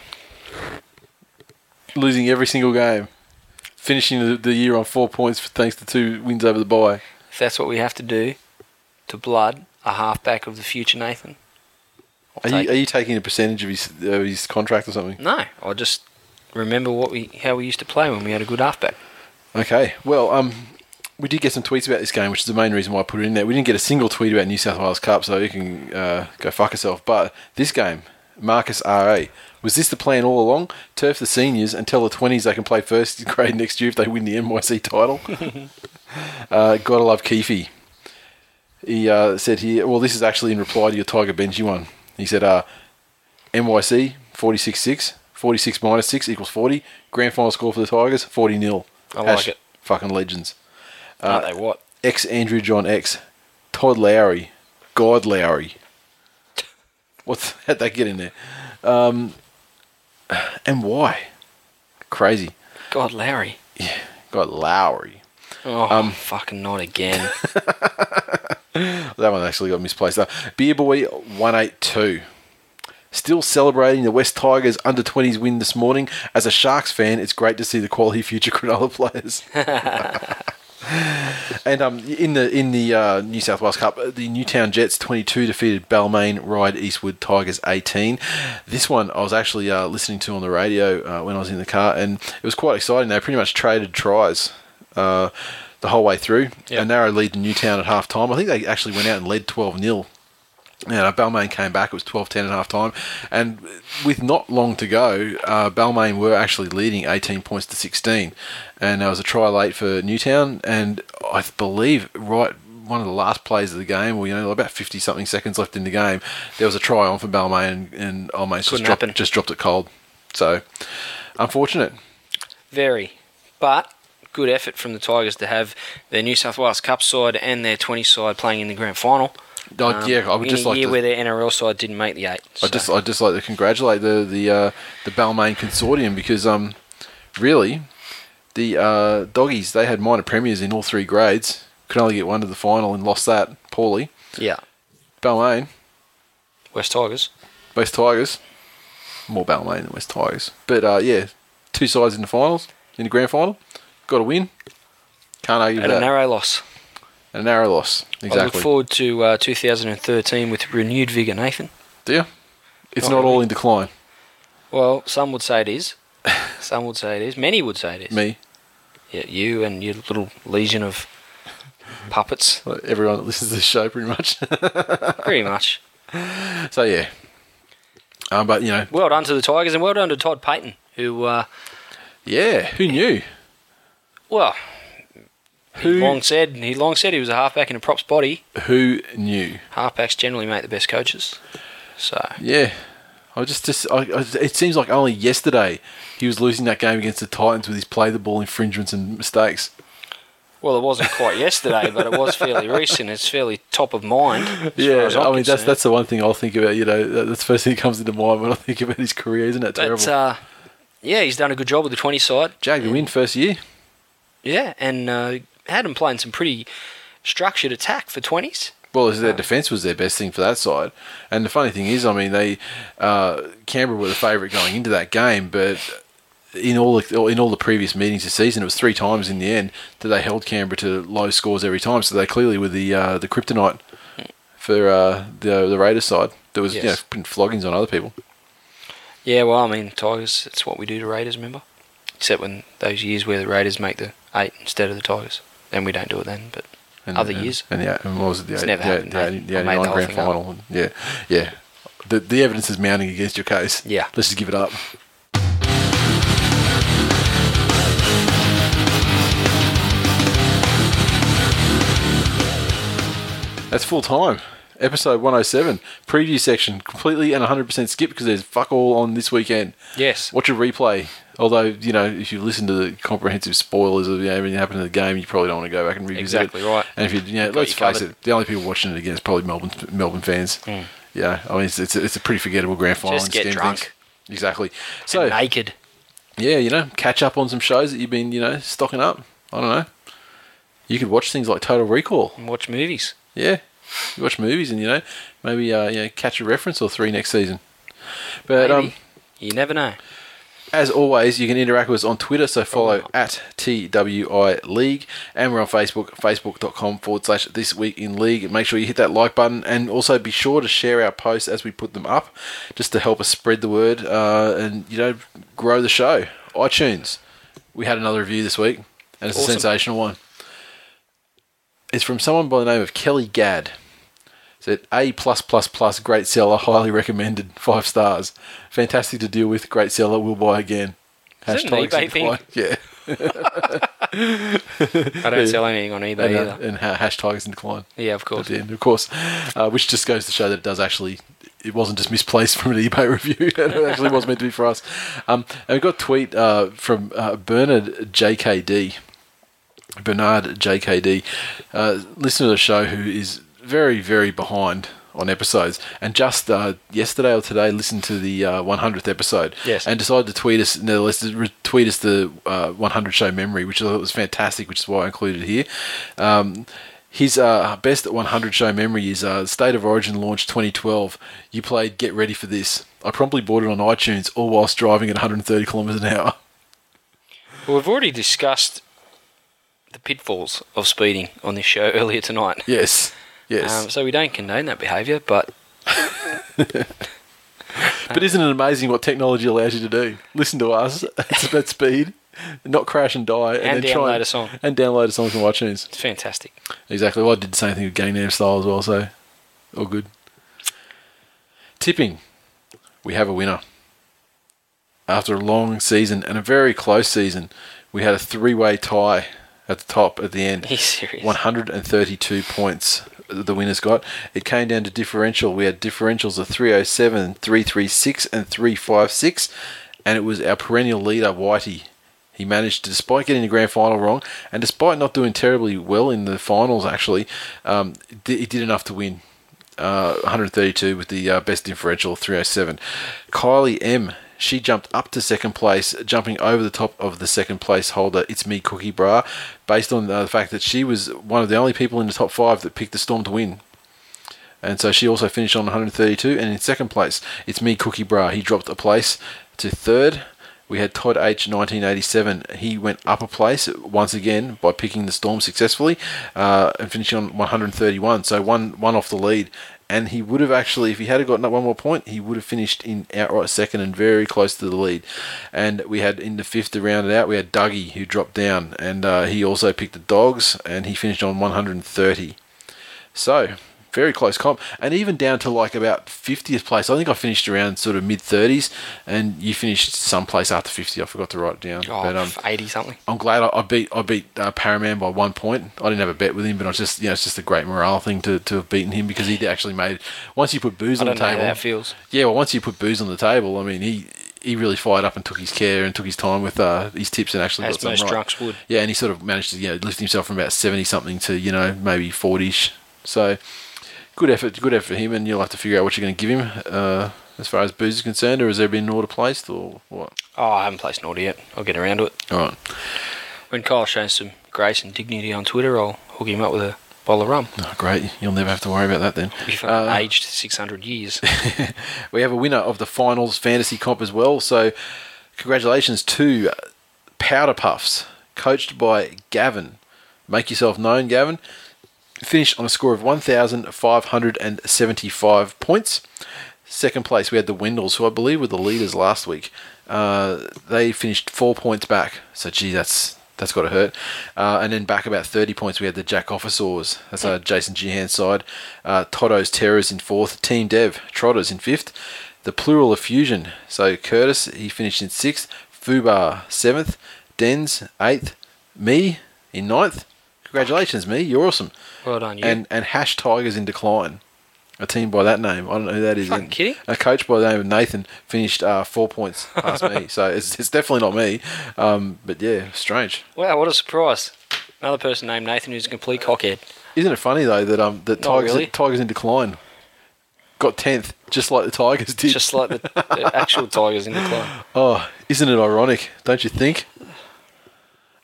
S2: Losing every single game, finishing the, the year on four points thanks to two wins over the bye.
S3: If that's what we have to do to blood a halfback of the future Nathan. I'll
S2: Are you, are you taking a percentage of his of his contract or something?
S3: No, I just remember what we how we used to play when we had a good halfback.
S2: Okay, well um. We did get some tweets about this game, which is the main reason why I put it in there. We didn't get a single tweet about New South Wales Cup, so you can uh, go fuck yourself. But this game, Marcus RA, was this the plan all along? Turf the seniors and tell the 20s they can play first *laughs* grade next year if they win the NYC title? *laughs* uh, gotta love Keefe. He uh, said here, well, this is actually in reply to your Tiger Benji one. He said, uh, NYC 46 6, 46 minus 6 equals 40. Grand final score for the Tigers 40 0.
S3: I like it.
S2: Fucking legends.
S3: Aren't they what?
S2: X Andrew John X, Todd Lowrie, God Lowry. *laughs* What's how'd that get in there? Um, and why? Crazy.
S3: God, Larry.
S2: Yeah, God Lowry.
S3: Oh,
S2: Um,
S3: fucking not again. *laughs*
S2: That one actually got misplaced. Uh, Beer Boy one eight two. Still celebrating the West Tigers under 20s win this morning. As a Sharks fan, it's great to see the quality future *laughs* Cronulla players. *laughs* and um, in the in the uh, New South Wales Cup, uh, the Newtown Jets 22 defeated Balmain Ryde Eastwood Tigers 18. This one I was actually uh, listening to on the radio uh, when I was in the car, and it was quite exciting. They pretty much traded tries. The whole way through,
S3: Yep.
S2: a narrow lead to Newtown at half time. I think they actually went out and led 12 0 you know, Balmain came back. It was 12-10 at half time. And with not long to go, uh, Balmain were actually leading 18 points to 16. And there was a try late for Newtown. And I believe right one of the last plays of the game, or, you know, about 50-something seconds left in the game, there was a try on for Balmain and, and Almain just
S3: Couldn't
S2: dropped,
S3: happen.
S2: just dropped it cold. So, unfortunate.
S3: Very. But good effort from the Tigers to have their New South Wales Cup side and their 20 side playing in the grand final. Um,
S2: yeah, I would just like
S3: year
S2: to...
S3: where their NRL side didn't make the eight.
S2: I just I just like to congratulate the the uh, the Balmain consortium because um really the uh, doggies they had minor premiers in all three grades could only get one to the final and lost that poorly.
S3: yeah,
S2: Balmain,
S3: West Tigers.
S2: West Tigers, more Balmain than West Tigers, but uh, yeah, two sides in the finals in the grand final, got a win. Can't argue
S3: And a narrow loss.
S2: a narrow loss. Exactly.
S3: I look forward to uh, 2013 with renewed vigour, Nathan.
S2: Do you? It's
S3: Not
S2: not all in decline.
S3: Well, some would say it is. *laughs* some would say it is. Many would say it is.
S2: Me,
S3: Yeah, you and your little legion of puppets,
S2: everyone that listens to the show, pretty much. *laughs*
S3: pretty much.
S2: So yeah. Um, but you know,
S3: Well done to the Tigers and well done to Todd Payten, who, uh,
S2: yeah, who knew?
S3: Well,
S2: Who
S3: he long said he long said he was a halfback in a props body.
S2: who knew?
S3: Halfbacks generally make the best coaches. So
S2: Yeah, I just just I, I, it seems like only yesterday he was losing that game against the Titans with his play the ball infringements and mistakes.
S3: well, it wasn't quite yesterday, but it was fairly *laughs* recent. It's fairly top of mind.
S2: Yeah, I mean that's
S3: concerned.
S2: that's the one thing I'll think about. You know, that's the first thing that comes into mind when I think about his career. Isn't that terrible?
S3: But uh, yeah, he's done a good job with the twenty side.
S2: Jag the win first year.
S3: Yeah, and uh, had him playing some pretty structured attack for twenties.
S2: Well, their defence was their best thing for that side. And the funny thing is, I mean, they uh, Canberra were the favourite going into that game, but in all the, in all the previous meetings this season, it was three times in the end that they held Canberra to low scores every time. So they clearly were the uh, the kryptonite for uh, the the Raiders side. There was you know putting floggings on other people.
S3: Yeah, well, I mean, Tigers. It's what we do to Raiders. Remember, except when those years where the Raiders make the eight instead of the Tigers, then we don't do it then. But
S2: And,
S3: Other
S2: and,
S3: years.
S2: and yeah, and what was it? The,
S3: It's
S2: eight-
S3: never
S2: the,
S3: happened,
S2: the,
S3: mate.
S2: the,
S3: the
S2: 89
S3: whole
S2: grand final. Yeah, yeah. The the evidence is mounting against your case.
S3: Yeah.
S2: let's just give it up. That's full time. Episode 107, preview section, completely and 100% skip because there's fuck all on this weekend.
S3: yes,
S2: Watch a replay. Although, you know, if you listen to the comprehensive spoilers of you know, everything that happened in the game, you probably don't want to go back and revisit
S3: Exactly
S2: it.
S3: right.
S2: And if you, you know,
S3: Got
S2: let's
S3: you
S2: face
S3: covered.
S2: it, the only people watching it again is probably Melbourne Melbourne fans. Yeah, I mean, it's, it's, a, it's a pretty forgettable grand final.
S3: Just get drunk.
S2: things. Exactly. So,
S3: and naked.
S2: yeah, you know, catch up on some shows that you've been, you know, stocking up. I don't know. You could watch things like Total Recall.
S3: and watch movies.
S2: Yeah, you watch movies and you know maybe uh, you know catch a reference or three next season. But
S3: Maybe.
S2: um,
S3: you never know.
S2: As always, you can interact with us on Twitter. So follow at TWI League, and we're on Facebook, facebook.com forward slash This Week in League. Make sure you hit that like button, and also be sure to share our posts as we put them up, just to help us spread the word uh, and you know grow the show. iTunes, we had another review this week, and it's
S3: Awesome.
S2: a sensational one. It's from someone by the name of Kelly Gadd. Said A plus plus plus great seller, highly recommended, five stars. Fantastic to deal with, great seller, will buy again.
S3: Is an eBay thing?
S2: Yeah, *laughs*
S3: I don't sell anything on eBay
S2: and, uh,
S3: either.
S2: and ha- hashtags in decline
S3: Yeah, of
S2: at
S3: course.
S2: the end, of course. Uh, which just goes to show that it does actually, it wasn't just misplaced *laughs* from an eBay review. *laughs* it actually was meant to be for us. Um, and we got a tweet uh, from uh, Bernard JKD. Bernard JKD, uh, listener to the show who is very, very behind on episodes, and just uh, yesterday or today listened to the uh, 100th episode,
S3: Yes.
S2: and decided to tweet us, no, let's tweet us the uh, 100 show memory, which I thought was fantastic, which is why I included it here. Um, his uh, best 100 show memory is uh, State of Origin launch 2012. You played Get Ready for This. I promptly bought it on iTunes, all whilst driving at 130 kilometres an hour.
S3: Well, we've already discussed the pitfalls of speeding on this show *laughs* earlier tonight.
S2: Yes, yes.
S3: Um, so we don't condone that behaviour, but *laughs*
S2: But isn't it amazing what technology allows you to do? Listen to us *laughs* at speed, not crash and die, and,
S3: And
S2: then try
S3: download
S2: and,
S3: a song.
S2: and download a song from iTunes.
S3: it's fantastic.
S2: Exactly. Well, I did the same thing with Gangnam Style as well, so all good. Tipping, we have a winner. After a long season and a very close season, we had a three-way tie at the top at the end.
S3: Are serious?
S2: 132 points the winners got. It came down to differential. We had differentials of 307, 336, and 356, and it was our perennial leader, Whitey. He managed, to, despite getting the grand final wrong, and despite not doing terribly well in the finals, actually, um, he did enough to win. Uh, 132 with the uh, best differential, 307. Kylie M. She jumped up to second place, jumping over the top of the second place holder. It's me, Cookie Bra, based on uh, the fact that she was one of the only people in the top five that picked the Storm to win. And so she also finished on 132. And in second place, it's me, Cookie Bra. He dropped a place to third. We had Todd H, 1987. He went up a place once again by picking the Storm successfully uh, and finishing on 131. So one one off the lead. And he would have actually, if he had gotten up one more point, he would have finished in outright second and very close to the lead. And we had in the fifth to round it out, we had Dougie who dropped down, and uh, he also picked the Dogs, and he finished on 130. So, very close comp, and even down to like about fiftieth place. I think I finished around sort of mid thirties, and you finished someplace after fifty. I forgot to write it down.
S3: Oh,
S2: but um,
S3: 80 something.
S2: I'm glad I, I beat I beat uh, Paraman by one point. I didn't have a bet with him, but I was just you know it's just a great morale thing to, to have beaten him because he actually made once you put booze
S3: I
S2: on the
S3: don't know how
S2: table.
S3: that feels.
S2: Yeah, well, once you put booze on the table, I mean, he he really fired up and took his care and took his time with uh, his tips and actually
S3: As
S2: got some
S3: most
S2: right.
S3: drunks would.
S2: Yeah, and he sort of managed to you know lift himself from about seventy something to you know maybe forty. So good effort, good effort for him, and you'll have to figure out what you're going to give him uh, as far as booze is concerned, or has there been an order placed or what?
S3: Oh, I haven't placed an order yet. I'll get around to it.
S2: All right,
S3: When Kyle shows some grace and dignity on Twitter, I'll hook him up with a bottle of rum.
S2: oh, great. You'll never have to worry about that then.
S3: If
S2: Uh,
S3: I'm aged 600 years. *laughs*
S2: we have a winner of the finals fantasy comp as well. So, congratulations to Powder Puffs, coached by Gavin. Make yourself known, Gavin. Finished on a score of 1,575 points. Second place, we had the Wendels, who I believe were the leaders last week. Uh, they finished four points back. So, gee, that's that's got to hurt. Uh, and then back about 30 points, we had the Jack Officers. That's uh, Jason Gehan's side. Uh, Toto's Terrors in fourth. Team Dev, Trotters in fifth. The Plural of Fusion. So, Curtis, he finished in sixth. Fubar, seventh. Dens, eighth. Me, in ninth. Congratulations, me. You're awesome.
S3: Well done, you.
S2: And and Hash Tigers in decline. A team by that name. I don't know who that is.
S3: Fucking
S2: And
S3: kidding?
S2: A coach by the name of Nathan finished uh, four points past me. *laughs* So it's, it's definitely not me. Um, but yeah, strange.
S3: wow, what a surprise. Another person named Nathan who's a complete cockhead.
S2: Isn't it funny though that um that
S3: Not
S2: Tigers
S3: really.
S2: Tigers in decline got tenth, just like the Tigers did.
S3: Just like the, the *laughs* actual Tigers in decline.
S2: oh, isn't it ironic? Don't you think?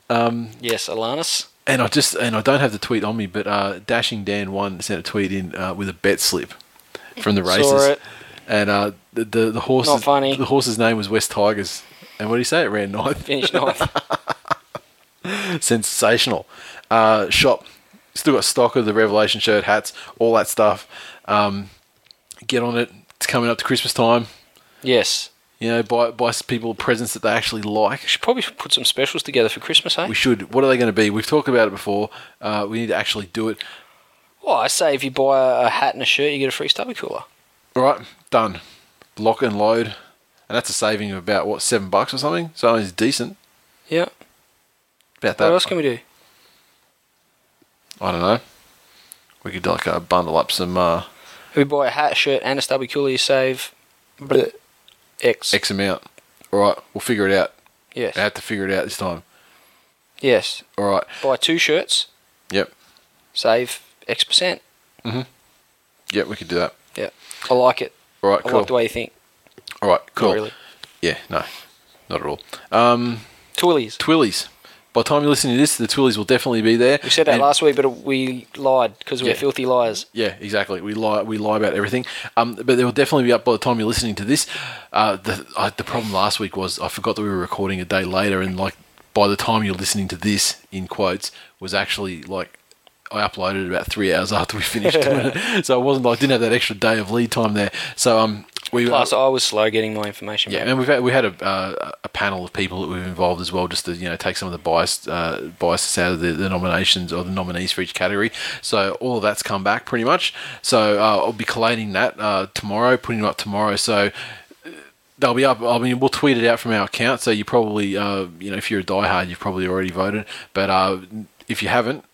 S3: Um, Yes, Alanis.
S2: And I just and I don't have the tweet on me, but uh, Dashing Dan one sent a tweet in uh, with a bet slip from the races, and uh, the the the horse
S3: funny.
S2: the horse's name was West Tigers, and what did he say? It ran ninth.
S3: Finished ninth. *laughs*
S2: Sensational. Uh, shop still got stock of the Revelation shirt, hats, all that stuff. Um, get on it. It's coming up to Christmas time.
S3: yes.
S2: You know, buy buy people presents that they actually like.
S3: We should probably put some specials together for Christmas, eh?
S2: We should. What are they going to be? We've talked about it before. Uh, we need to actually do it.
S3: Well, I say if you buy a, hat and a shirt, you get a free stubby cooler.
S2: All right, done. Lock and load, and that's a saving of about what seven bucks or something. So it's decent.
S3: Yeah.
S2: About that.
S3: What else can we do?
S2: I don't know. We could like uh, bundle up some uh,
S3: If we buy a hat, shirt, and a stubby cooler, you save bleh, X.
S2: X amount. All right, we'll figure it out.
S3: Yes.
S2: I have to figure it out this time.
S3: Yes.
S2: All right.
S3: Buy two shirts,
S2: Yep.
S3: save X percent. Mm-hmm.
S2: Yep. We could do that.
S3: Yeah. I like it.
S2: All right.
S3: I
S2: Cool.
S3: like the way you think.
S2: All right. Cool.
S3: Not really.
S2: Yeah. No. Not at all. Um,
S3: Twillies.
S2: Twillies. By the time you're listening to this, the Twillies will definitely be there.
S3: We said that
S2: And-
S3: last week, but we lied because we're
S2: Yeah.
S3: filthy liars.
S2: Yeah, exactly. We lie. We lie about everything. Um, but they will definitely be up by the time you're listening to this. Uh, the uh, the problem last week was I forgot that we were recording a day later, and like by the time you're listening to this, in quotes, was actually like I uploaded about three hours after we finished *laughs* doing it. So I wasn't. I didn't have that extra day of lead time there. So um, we
S3: Plus,
S2: uh,
S3: I was slow getting my information.
S2: yeah,
S3: back.
S2: and we've had, we had a, uh, a panel of people that we've involved as well, just to you know take some of the bias uh, biases out of the, the nominations or the nominees for each category. So all of that's come back pretty much. So uh, I'll be collating that uh, tomorrow, putting it up tomorrow. So uh, they'll be up. I mean, we'll tweet it out from our account. So you probably, uh, you know, if you're a diehard, you've probably already voted. But uh, if you haven't,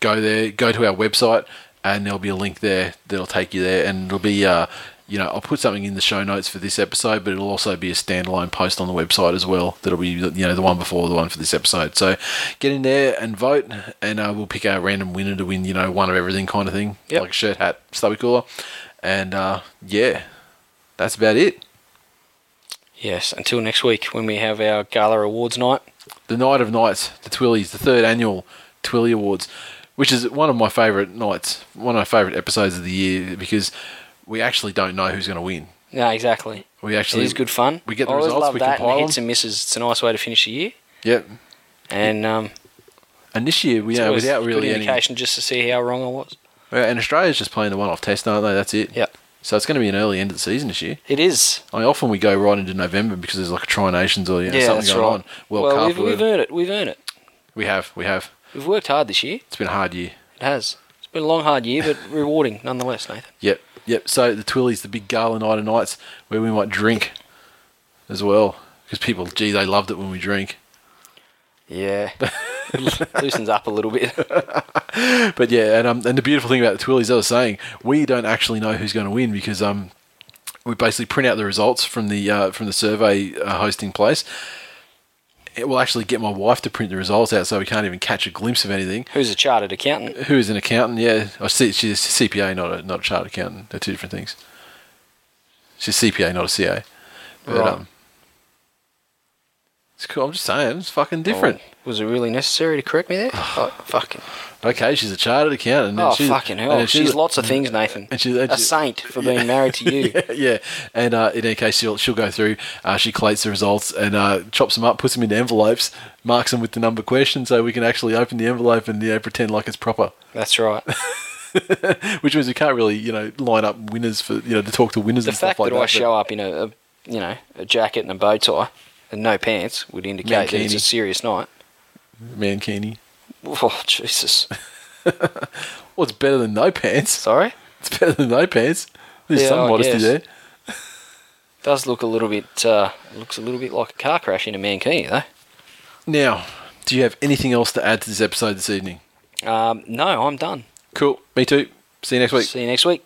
S2: go there, go to our website, and there'll be a link there that'll take you there, and it'll be, uh, you know, I'll put something in the show notes for this episode, but it'll also be a standalone post on the website as well. That'll be, you know, the one before the one for this episode. So get in there and vote, and uh, we'll pick our random winner to win, you know, one of everything kind of thing,
S3: Yep.
S2: like a shirt, hat, stubby cooler, and uh, yeah, that's about it.
S3: Yes. Until next week when we have our gala awards night.
S2: the night of nights, the Twillies, the third annual Twilly Awards, which is one of my favourite nights, one of my favourite episodes of the year because we actually don't know who's going to win.
S3: No, exactly.
S2: We actually
S3: is good fun.
S2: We get the
S3: I always
S2: results,
S3: love
S2: we
S3: that.
S2: compile
S3: and hits and misses. It's a nice way to finish the year.
S2: Yep.
S3: And um,
S2: And this year, we know, without really
S3: good
S2: any,
S3: just to see how wrong I was.
S2: And Australia's just playing the one-off test, aren't they? That's it.
S3: Yep.
S2: So it's going to be an early end of the season this year.
S3: It is.
S2: I mean, often we go right into November because there's like a Tri Nations or you know,
S3: yeah,
S2: something going
S3: right.
S2: on. World
S3: well,
S2: Cup.
S3: we've, we've earned it. We've earned it.
S2: we have, we have.
S3: We've worked hard this year.
S2: It's been a hard year.
S3: It has. It's Been a long, hard year, but *laughs* rewarding nonetheless, Nathan.
S2: Yep, yep. So the Twillies, the big gala night of nights where we might drink as well. Because people, gee, they loved it when we drink.
S3: Yeah. *laughs* Loosens up a little bit. *laughs*
S2: But yeah, and um, and the beautiful thing about the Twillies, I was saying, we don't actually know who's going to win because um, we basically print out the results from the uh, from the survey uh, hosting place. It will actually get my wife to print the results out, so we can't even catch a glimpse of anything.
S3: Who's a chartered accountant?
S2: Who is an accountant? Yeah, I see. She's a CPA, not a not a chartered accountant. They're two different things. She's a CPA, not a CA. But,
S3: Right.
S2: um, it's cool. I'm just saying, it's fucking different.
S3: Oh, was it really necessary to correct me there? *sighs* oh, fucking.
S2: Okay, she's a chartered accountant.
S3: Oh,
S2: she's-
S3: fucking hell.
S2: and
S3: She's, lots of things, Nathan.
S2: and she's- and
S3: a saint for being married to you. *laughs*
S2: yeah, yeah. And uh, in any case, she'll she'll go through. Uh, she collates the results and uh, chops them up, puts them into envelopes, marks them with the number question, so we can actually open the envelope and you know, pretend like it's proper.
S3: That's right. *laughs*
S2: Which means we can't really you know line up winners for you know to talk to winners
S3: The
S2: and stuff like
S3: that The fact
S2: that.
S3: I show up in a, a, you know, a jacket and a bow tie and no pants would indicate that it's a serious night.
S2: Mankini.
S3: Oh, Jesus. *laughs*
S2: Well, it's better than no pants.
S3: Sorry?
S2: It's better than no pants. There's
S3: Yeah,
S2: some
S3: I
S2: modesty
S3: guess.
S2: there.
S3: Does look a little bit, uh, looks a little bit like a car crash in a Mankini, though.
S2: Now, do you have anything else to add to this episode this evening?
S3: Um, no, I'm done.
S2: Cool. Me too. See you next week.
S3: See you next week.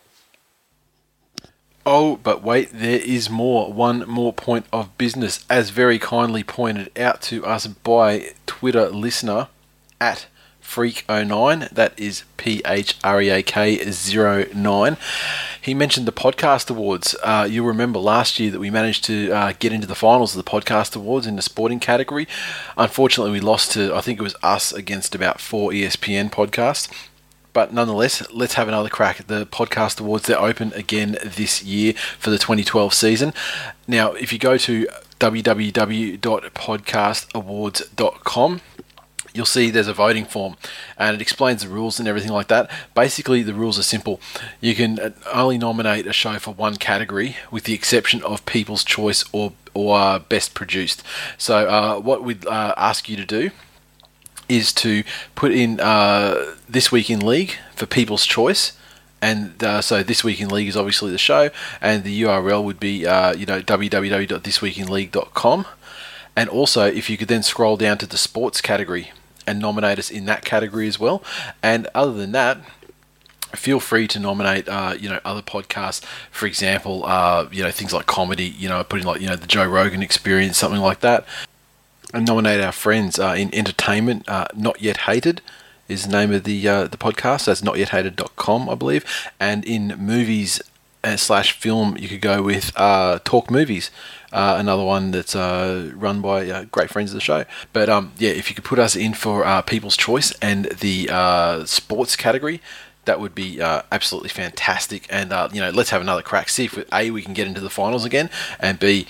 S2: Oh, but wait, there is more. One more point of business, as very kindly pointed out to us by Twitter listener at Phreak09. That is P H R E A K 09. He mentioned the podcast awards. Uh, you'll remember last year that we managed to uh, get into the finals of the podcast awards in the sporting category. Unfortunately, we lost to, I think it was us against about four ESPN podcasts. But nonetheless, let's have another crack the podcast awards. They're open again this year for the 2012 season. Now, if you go to www.podcastawards.com, you'll see there's a voting form and it explains the rules and everything like that. Basically, the rules are simple. You can uh, only nominate a show for one category, with the exception of People's Choice or or uh, Best Produced. So, uh, what we'd uh, ask you to do is to put in uh, this week in league for People's Choice. And uh, so this week in league is obviously the show, and the URL would be uh, you know www.thisweekinleague.com. And also, if you could then scroll down to the sports category and nominate us in that category as well. And other than that, feel free to nominate uh, you know other podcasts for example uh, you know things like comedy you know putting like you know the joe rogan experience something like that and nominate our friends uh, in entertainment uh, not yet hated is the name of the uh, the podcast that's notyethated.com i believe and in movies uh, slash film you could go with uh, talk movies uh, another one that's run by great friends of the show but um, yeah if you could put us in for people's choice and the sports category that would be uh, absolutely fantastic. And uh, you know, let's have another crack. See if we, a we can get into the finals again, and b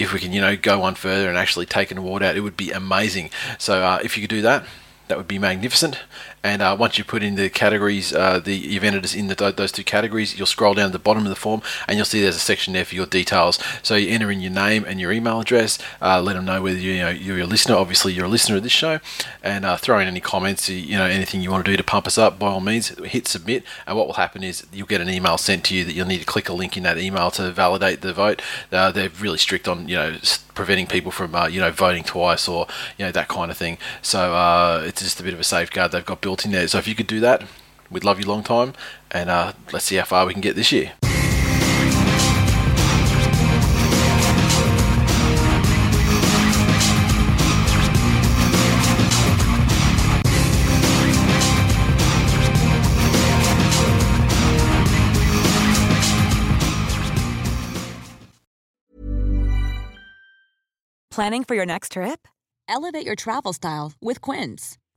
S2: if we can you know go one further and actually take an award out. It would be amazing. So uh, if you could do that. That would be magnificent. And uh, once you put in the categories, uh, the entered in the, those two categories, you'll scroll down to the bottom of the form and you'll see there's a section there for your details. So you enter in your name and your email address. Uh, let them know whether you, you know you're a listener. Obviously, you're a listener of this show, and uh, throw in any comments. You know anything you want to do to pump us up. By all means, hit submit. And what will happen is you'll get an email sent to you that you'll need to click a link in that email to validate the vote. Uh, they're really strict on you know preventing people from uh, you know voting twice or you know that kind of thing. So it's just a bit of a safeguard they've got built in there. So if you could do that, we'd love you long time, and uh, let's see how far we can get this year.
S4: Planning for your next trip?
S5: Elevate your travel style with Quince.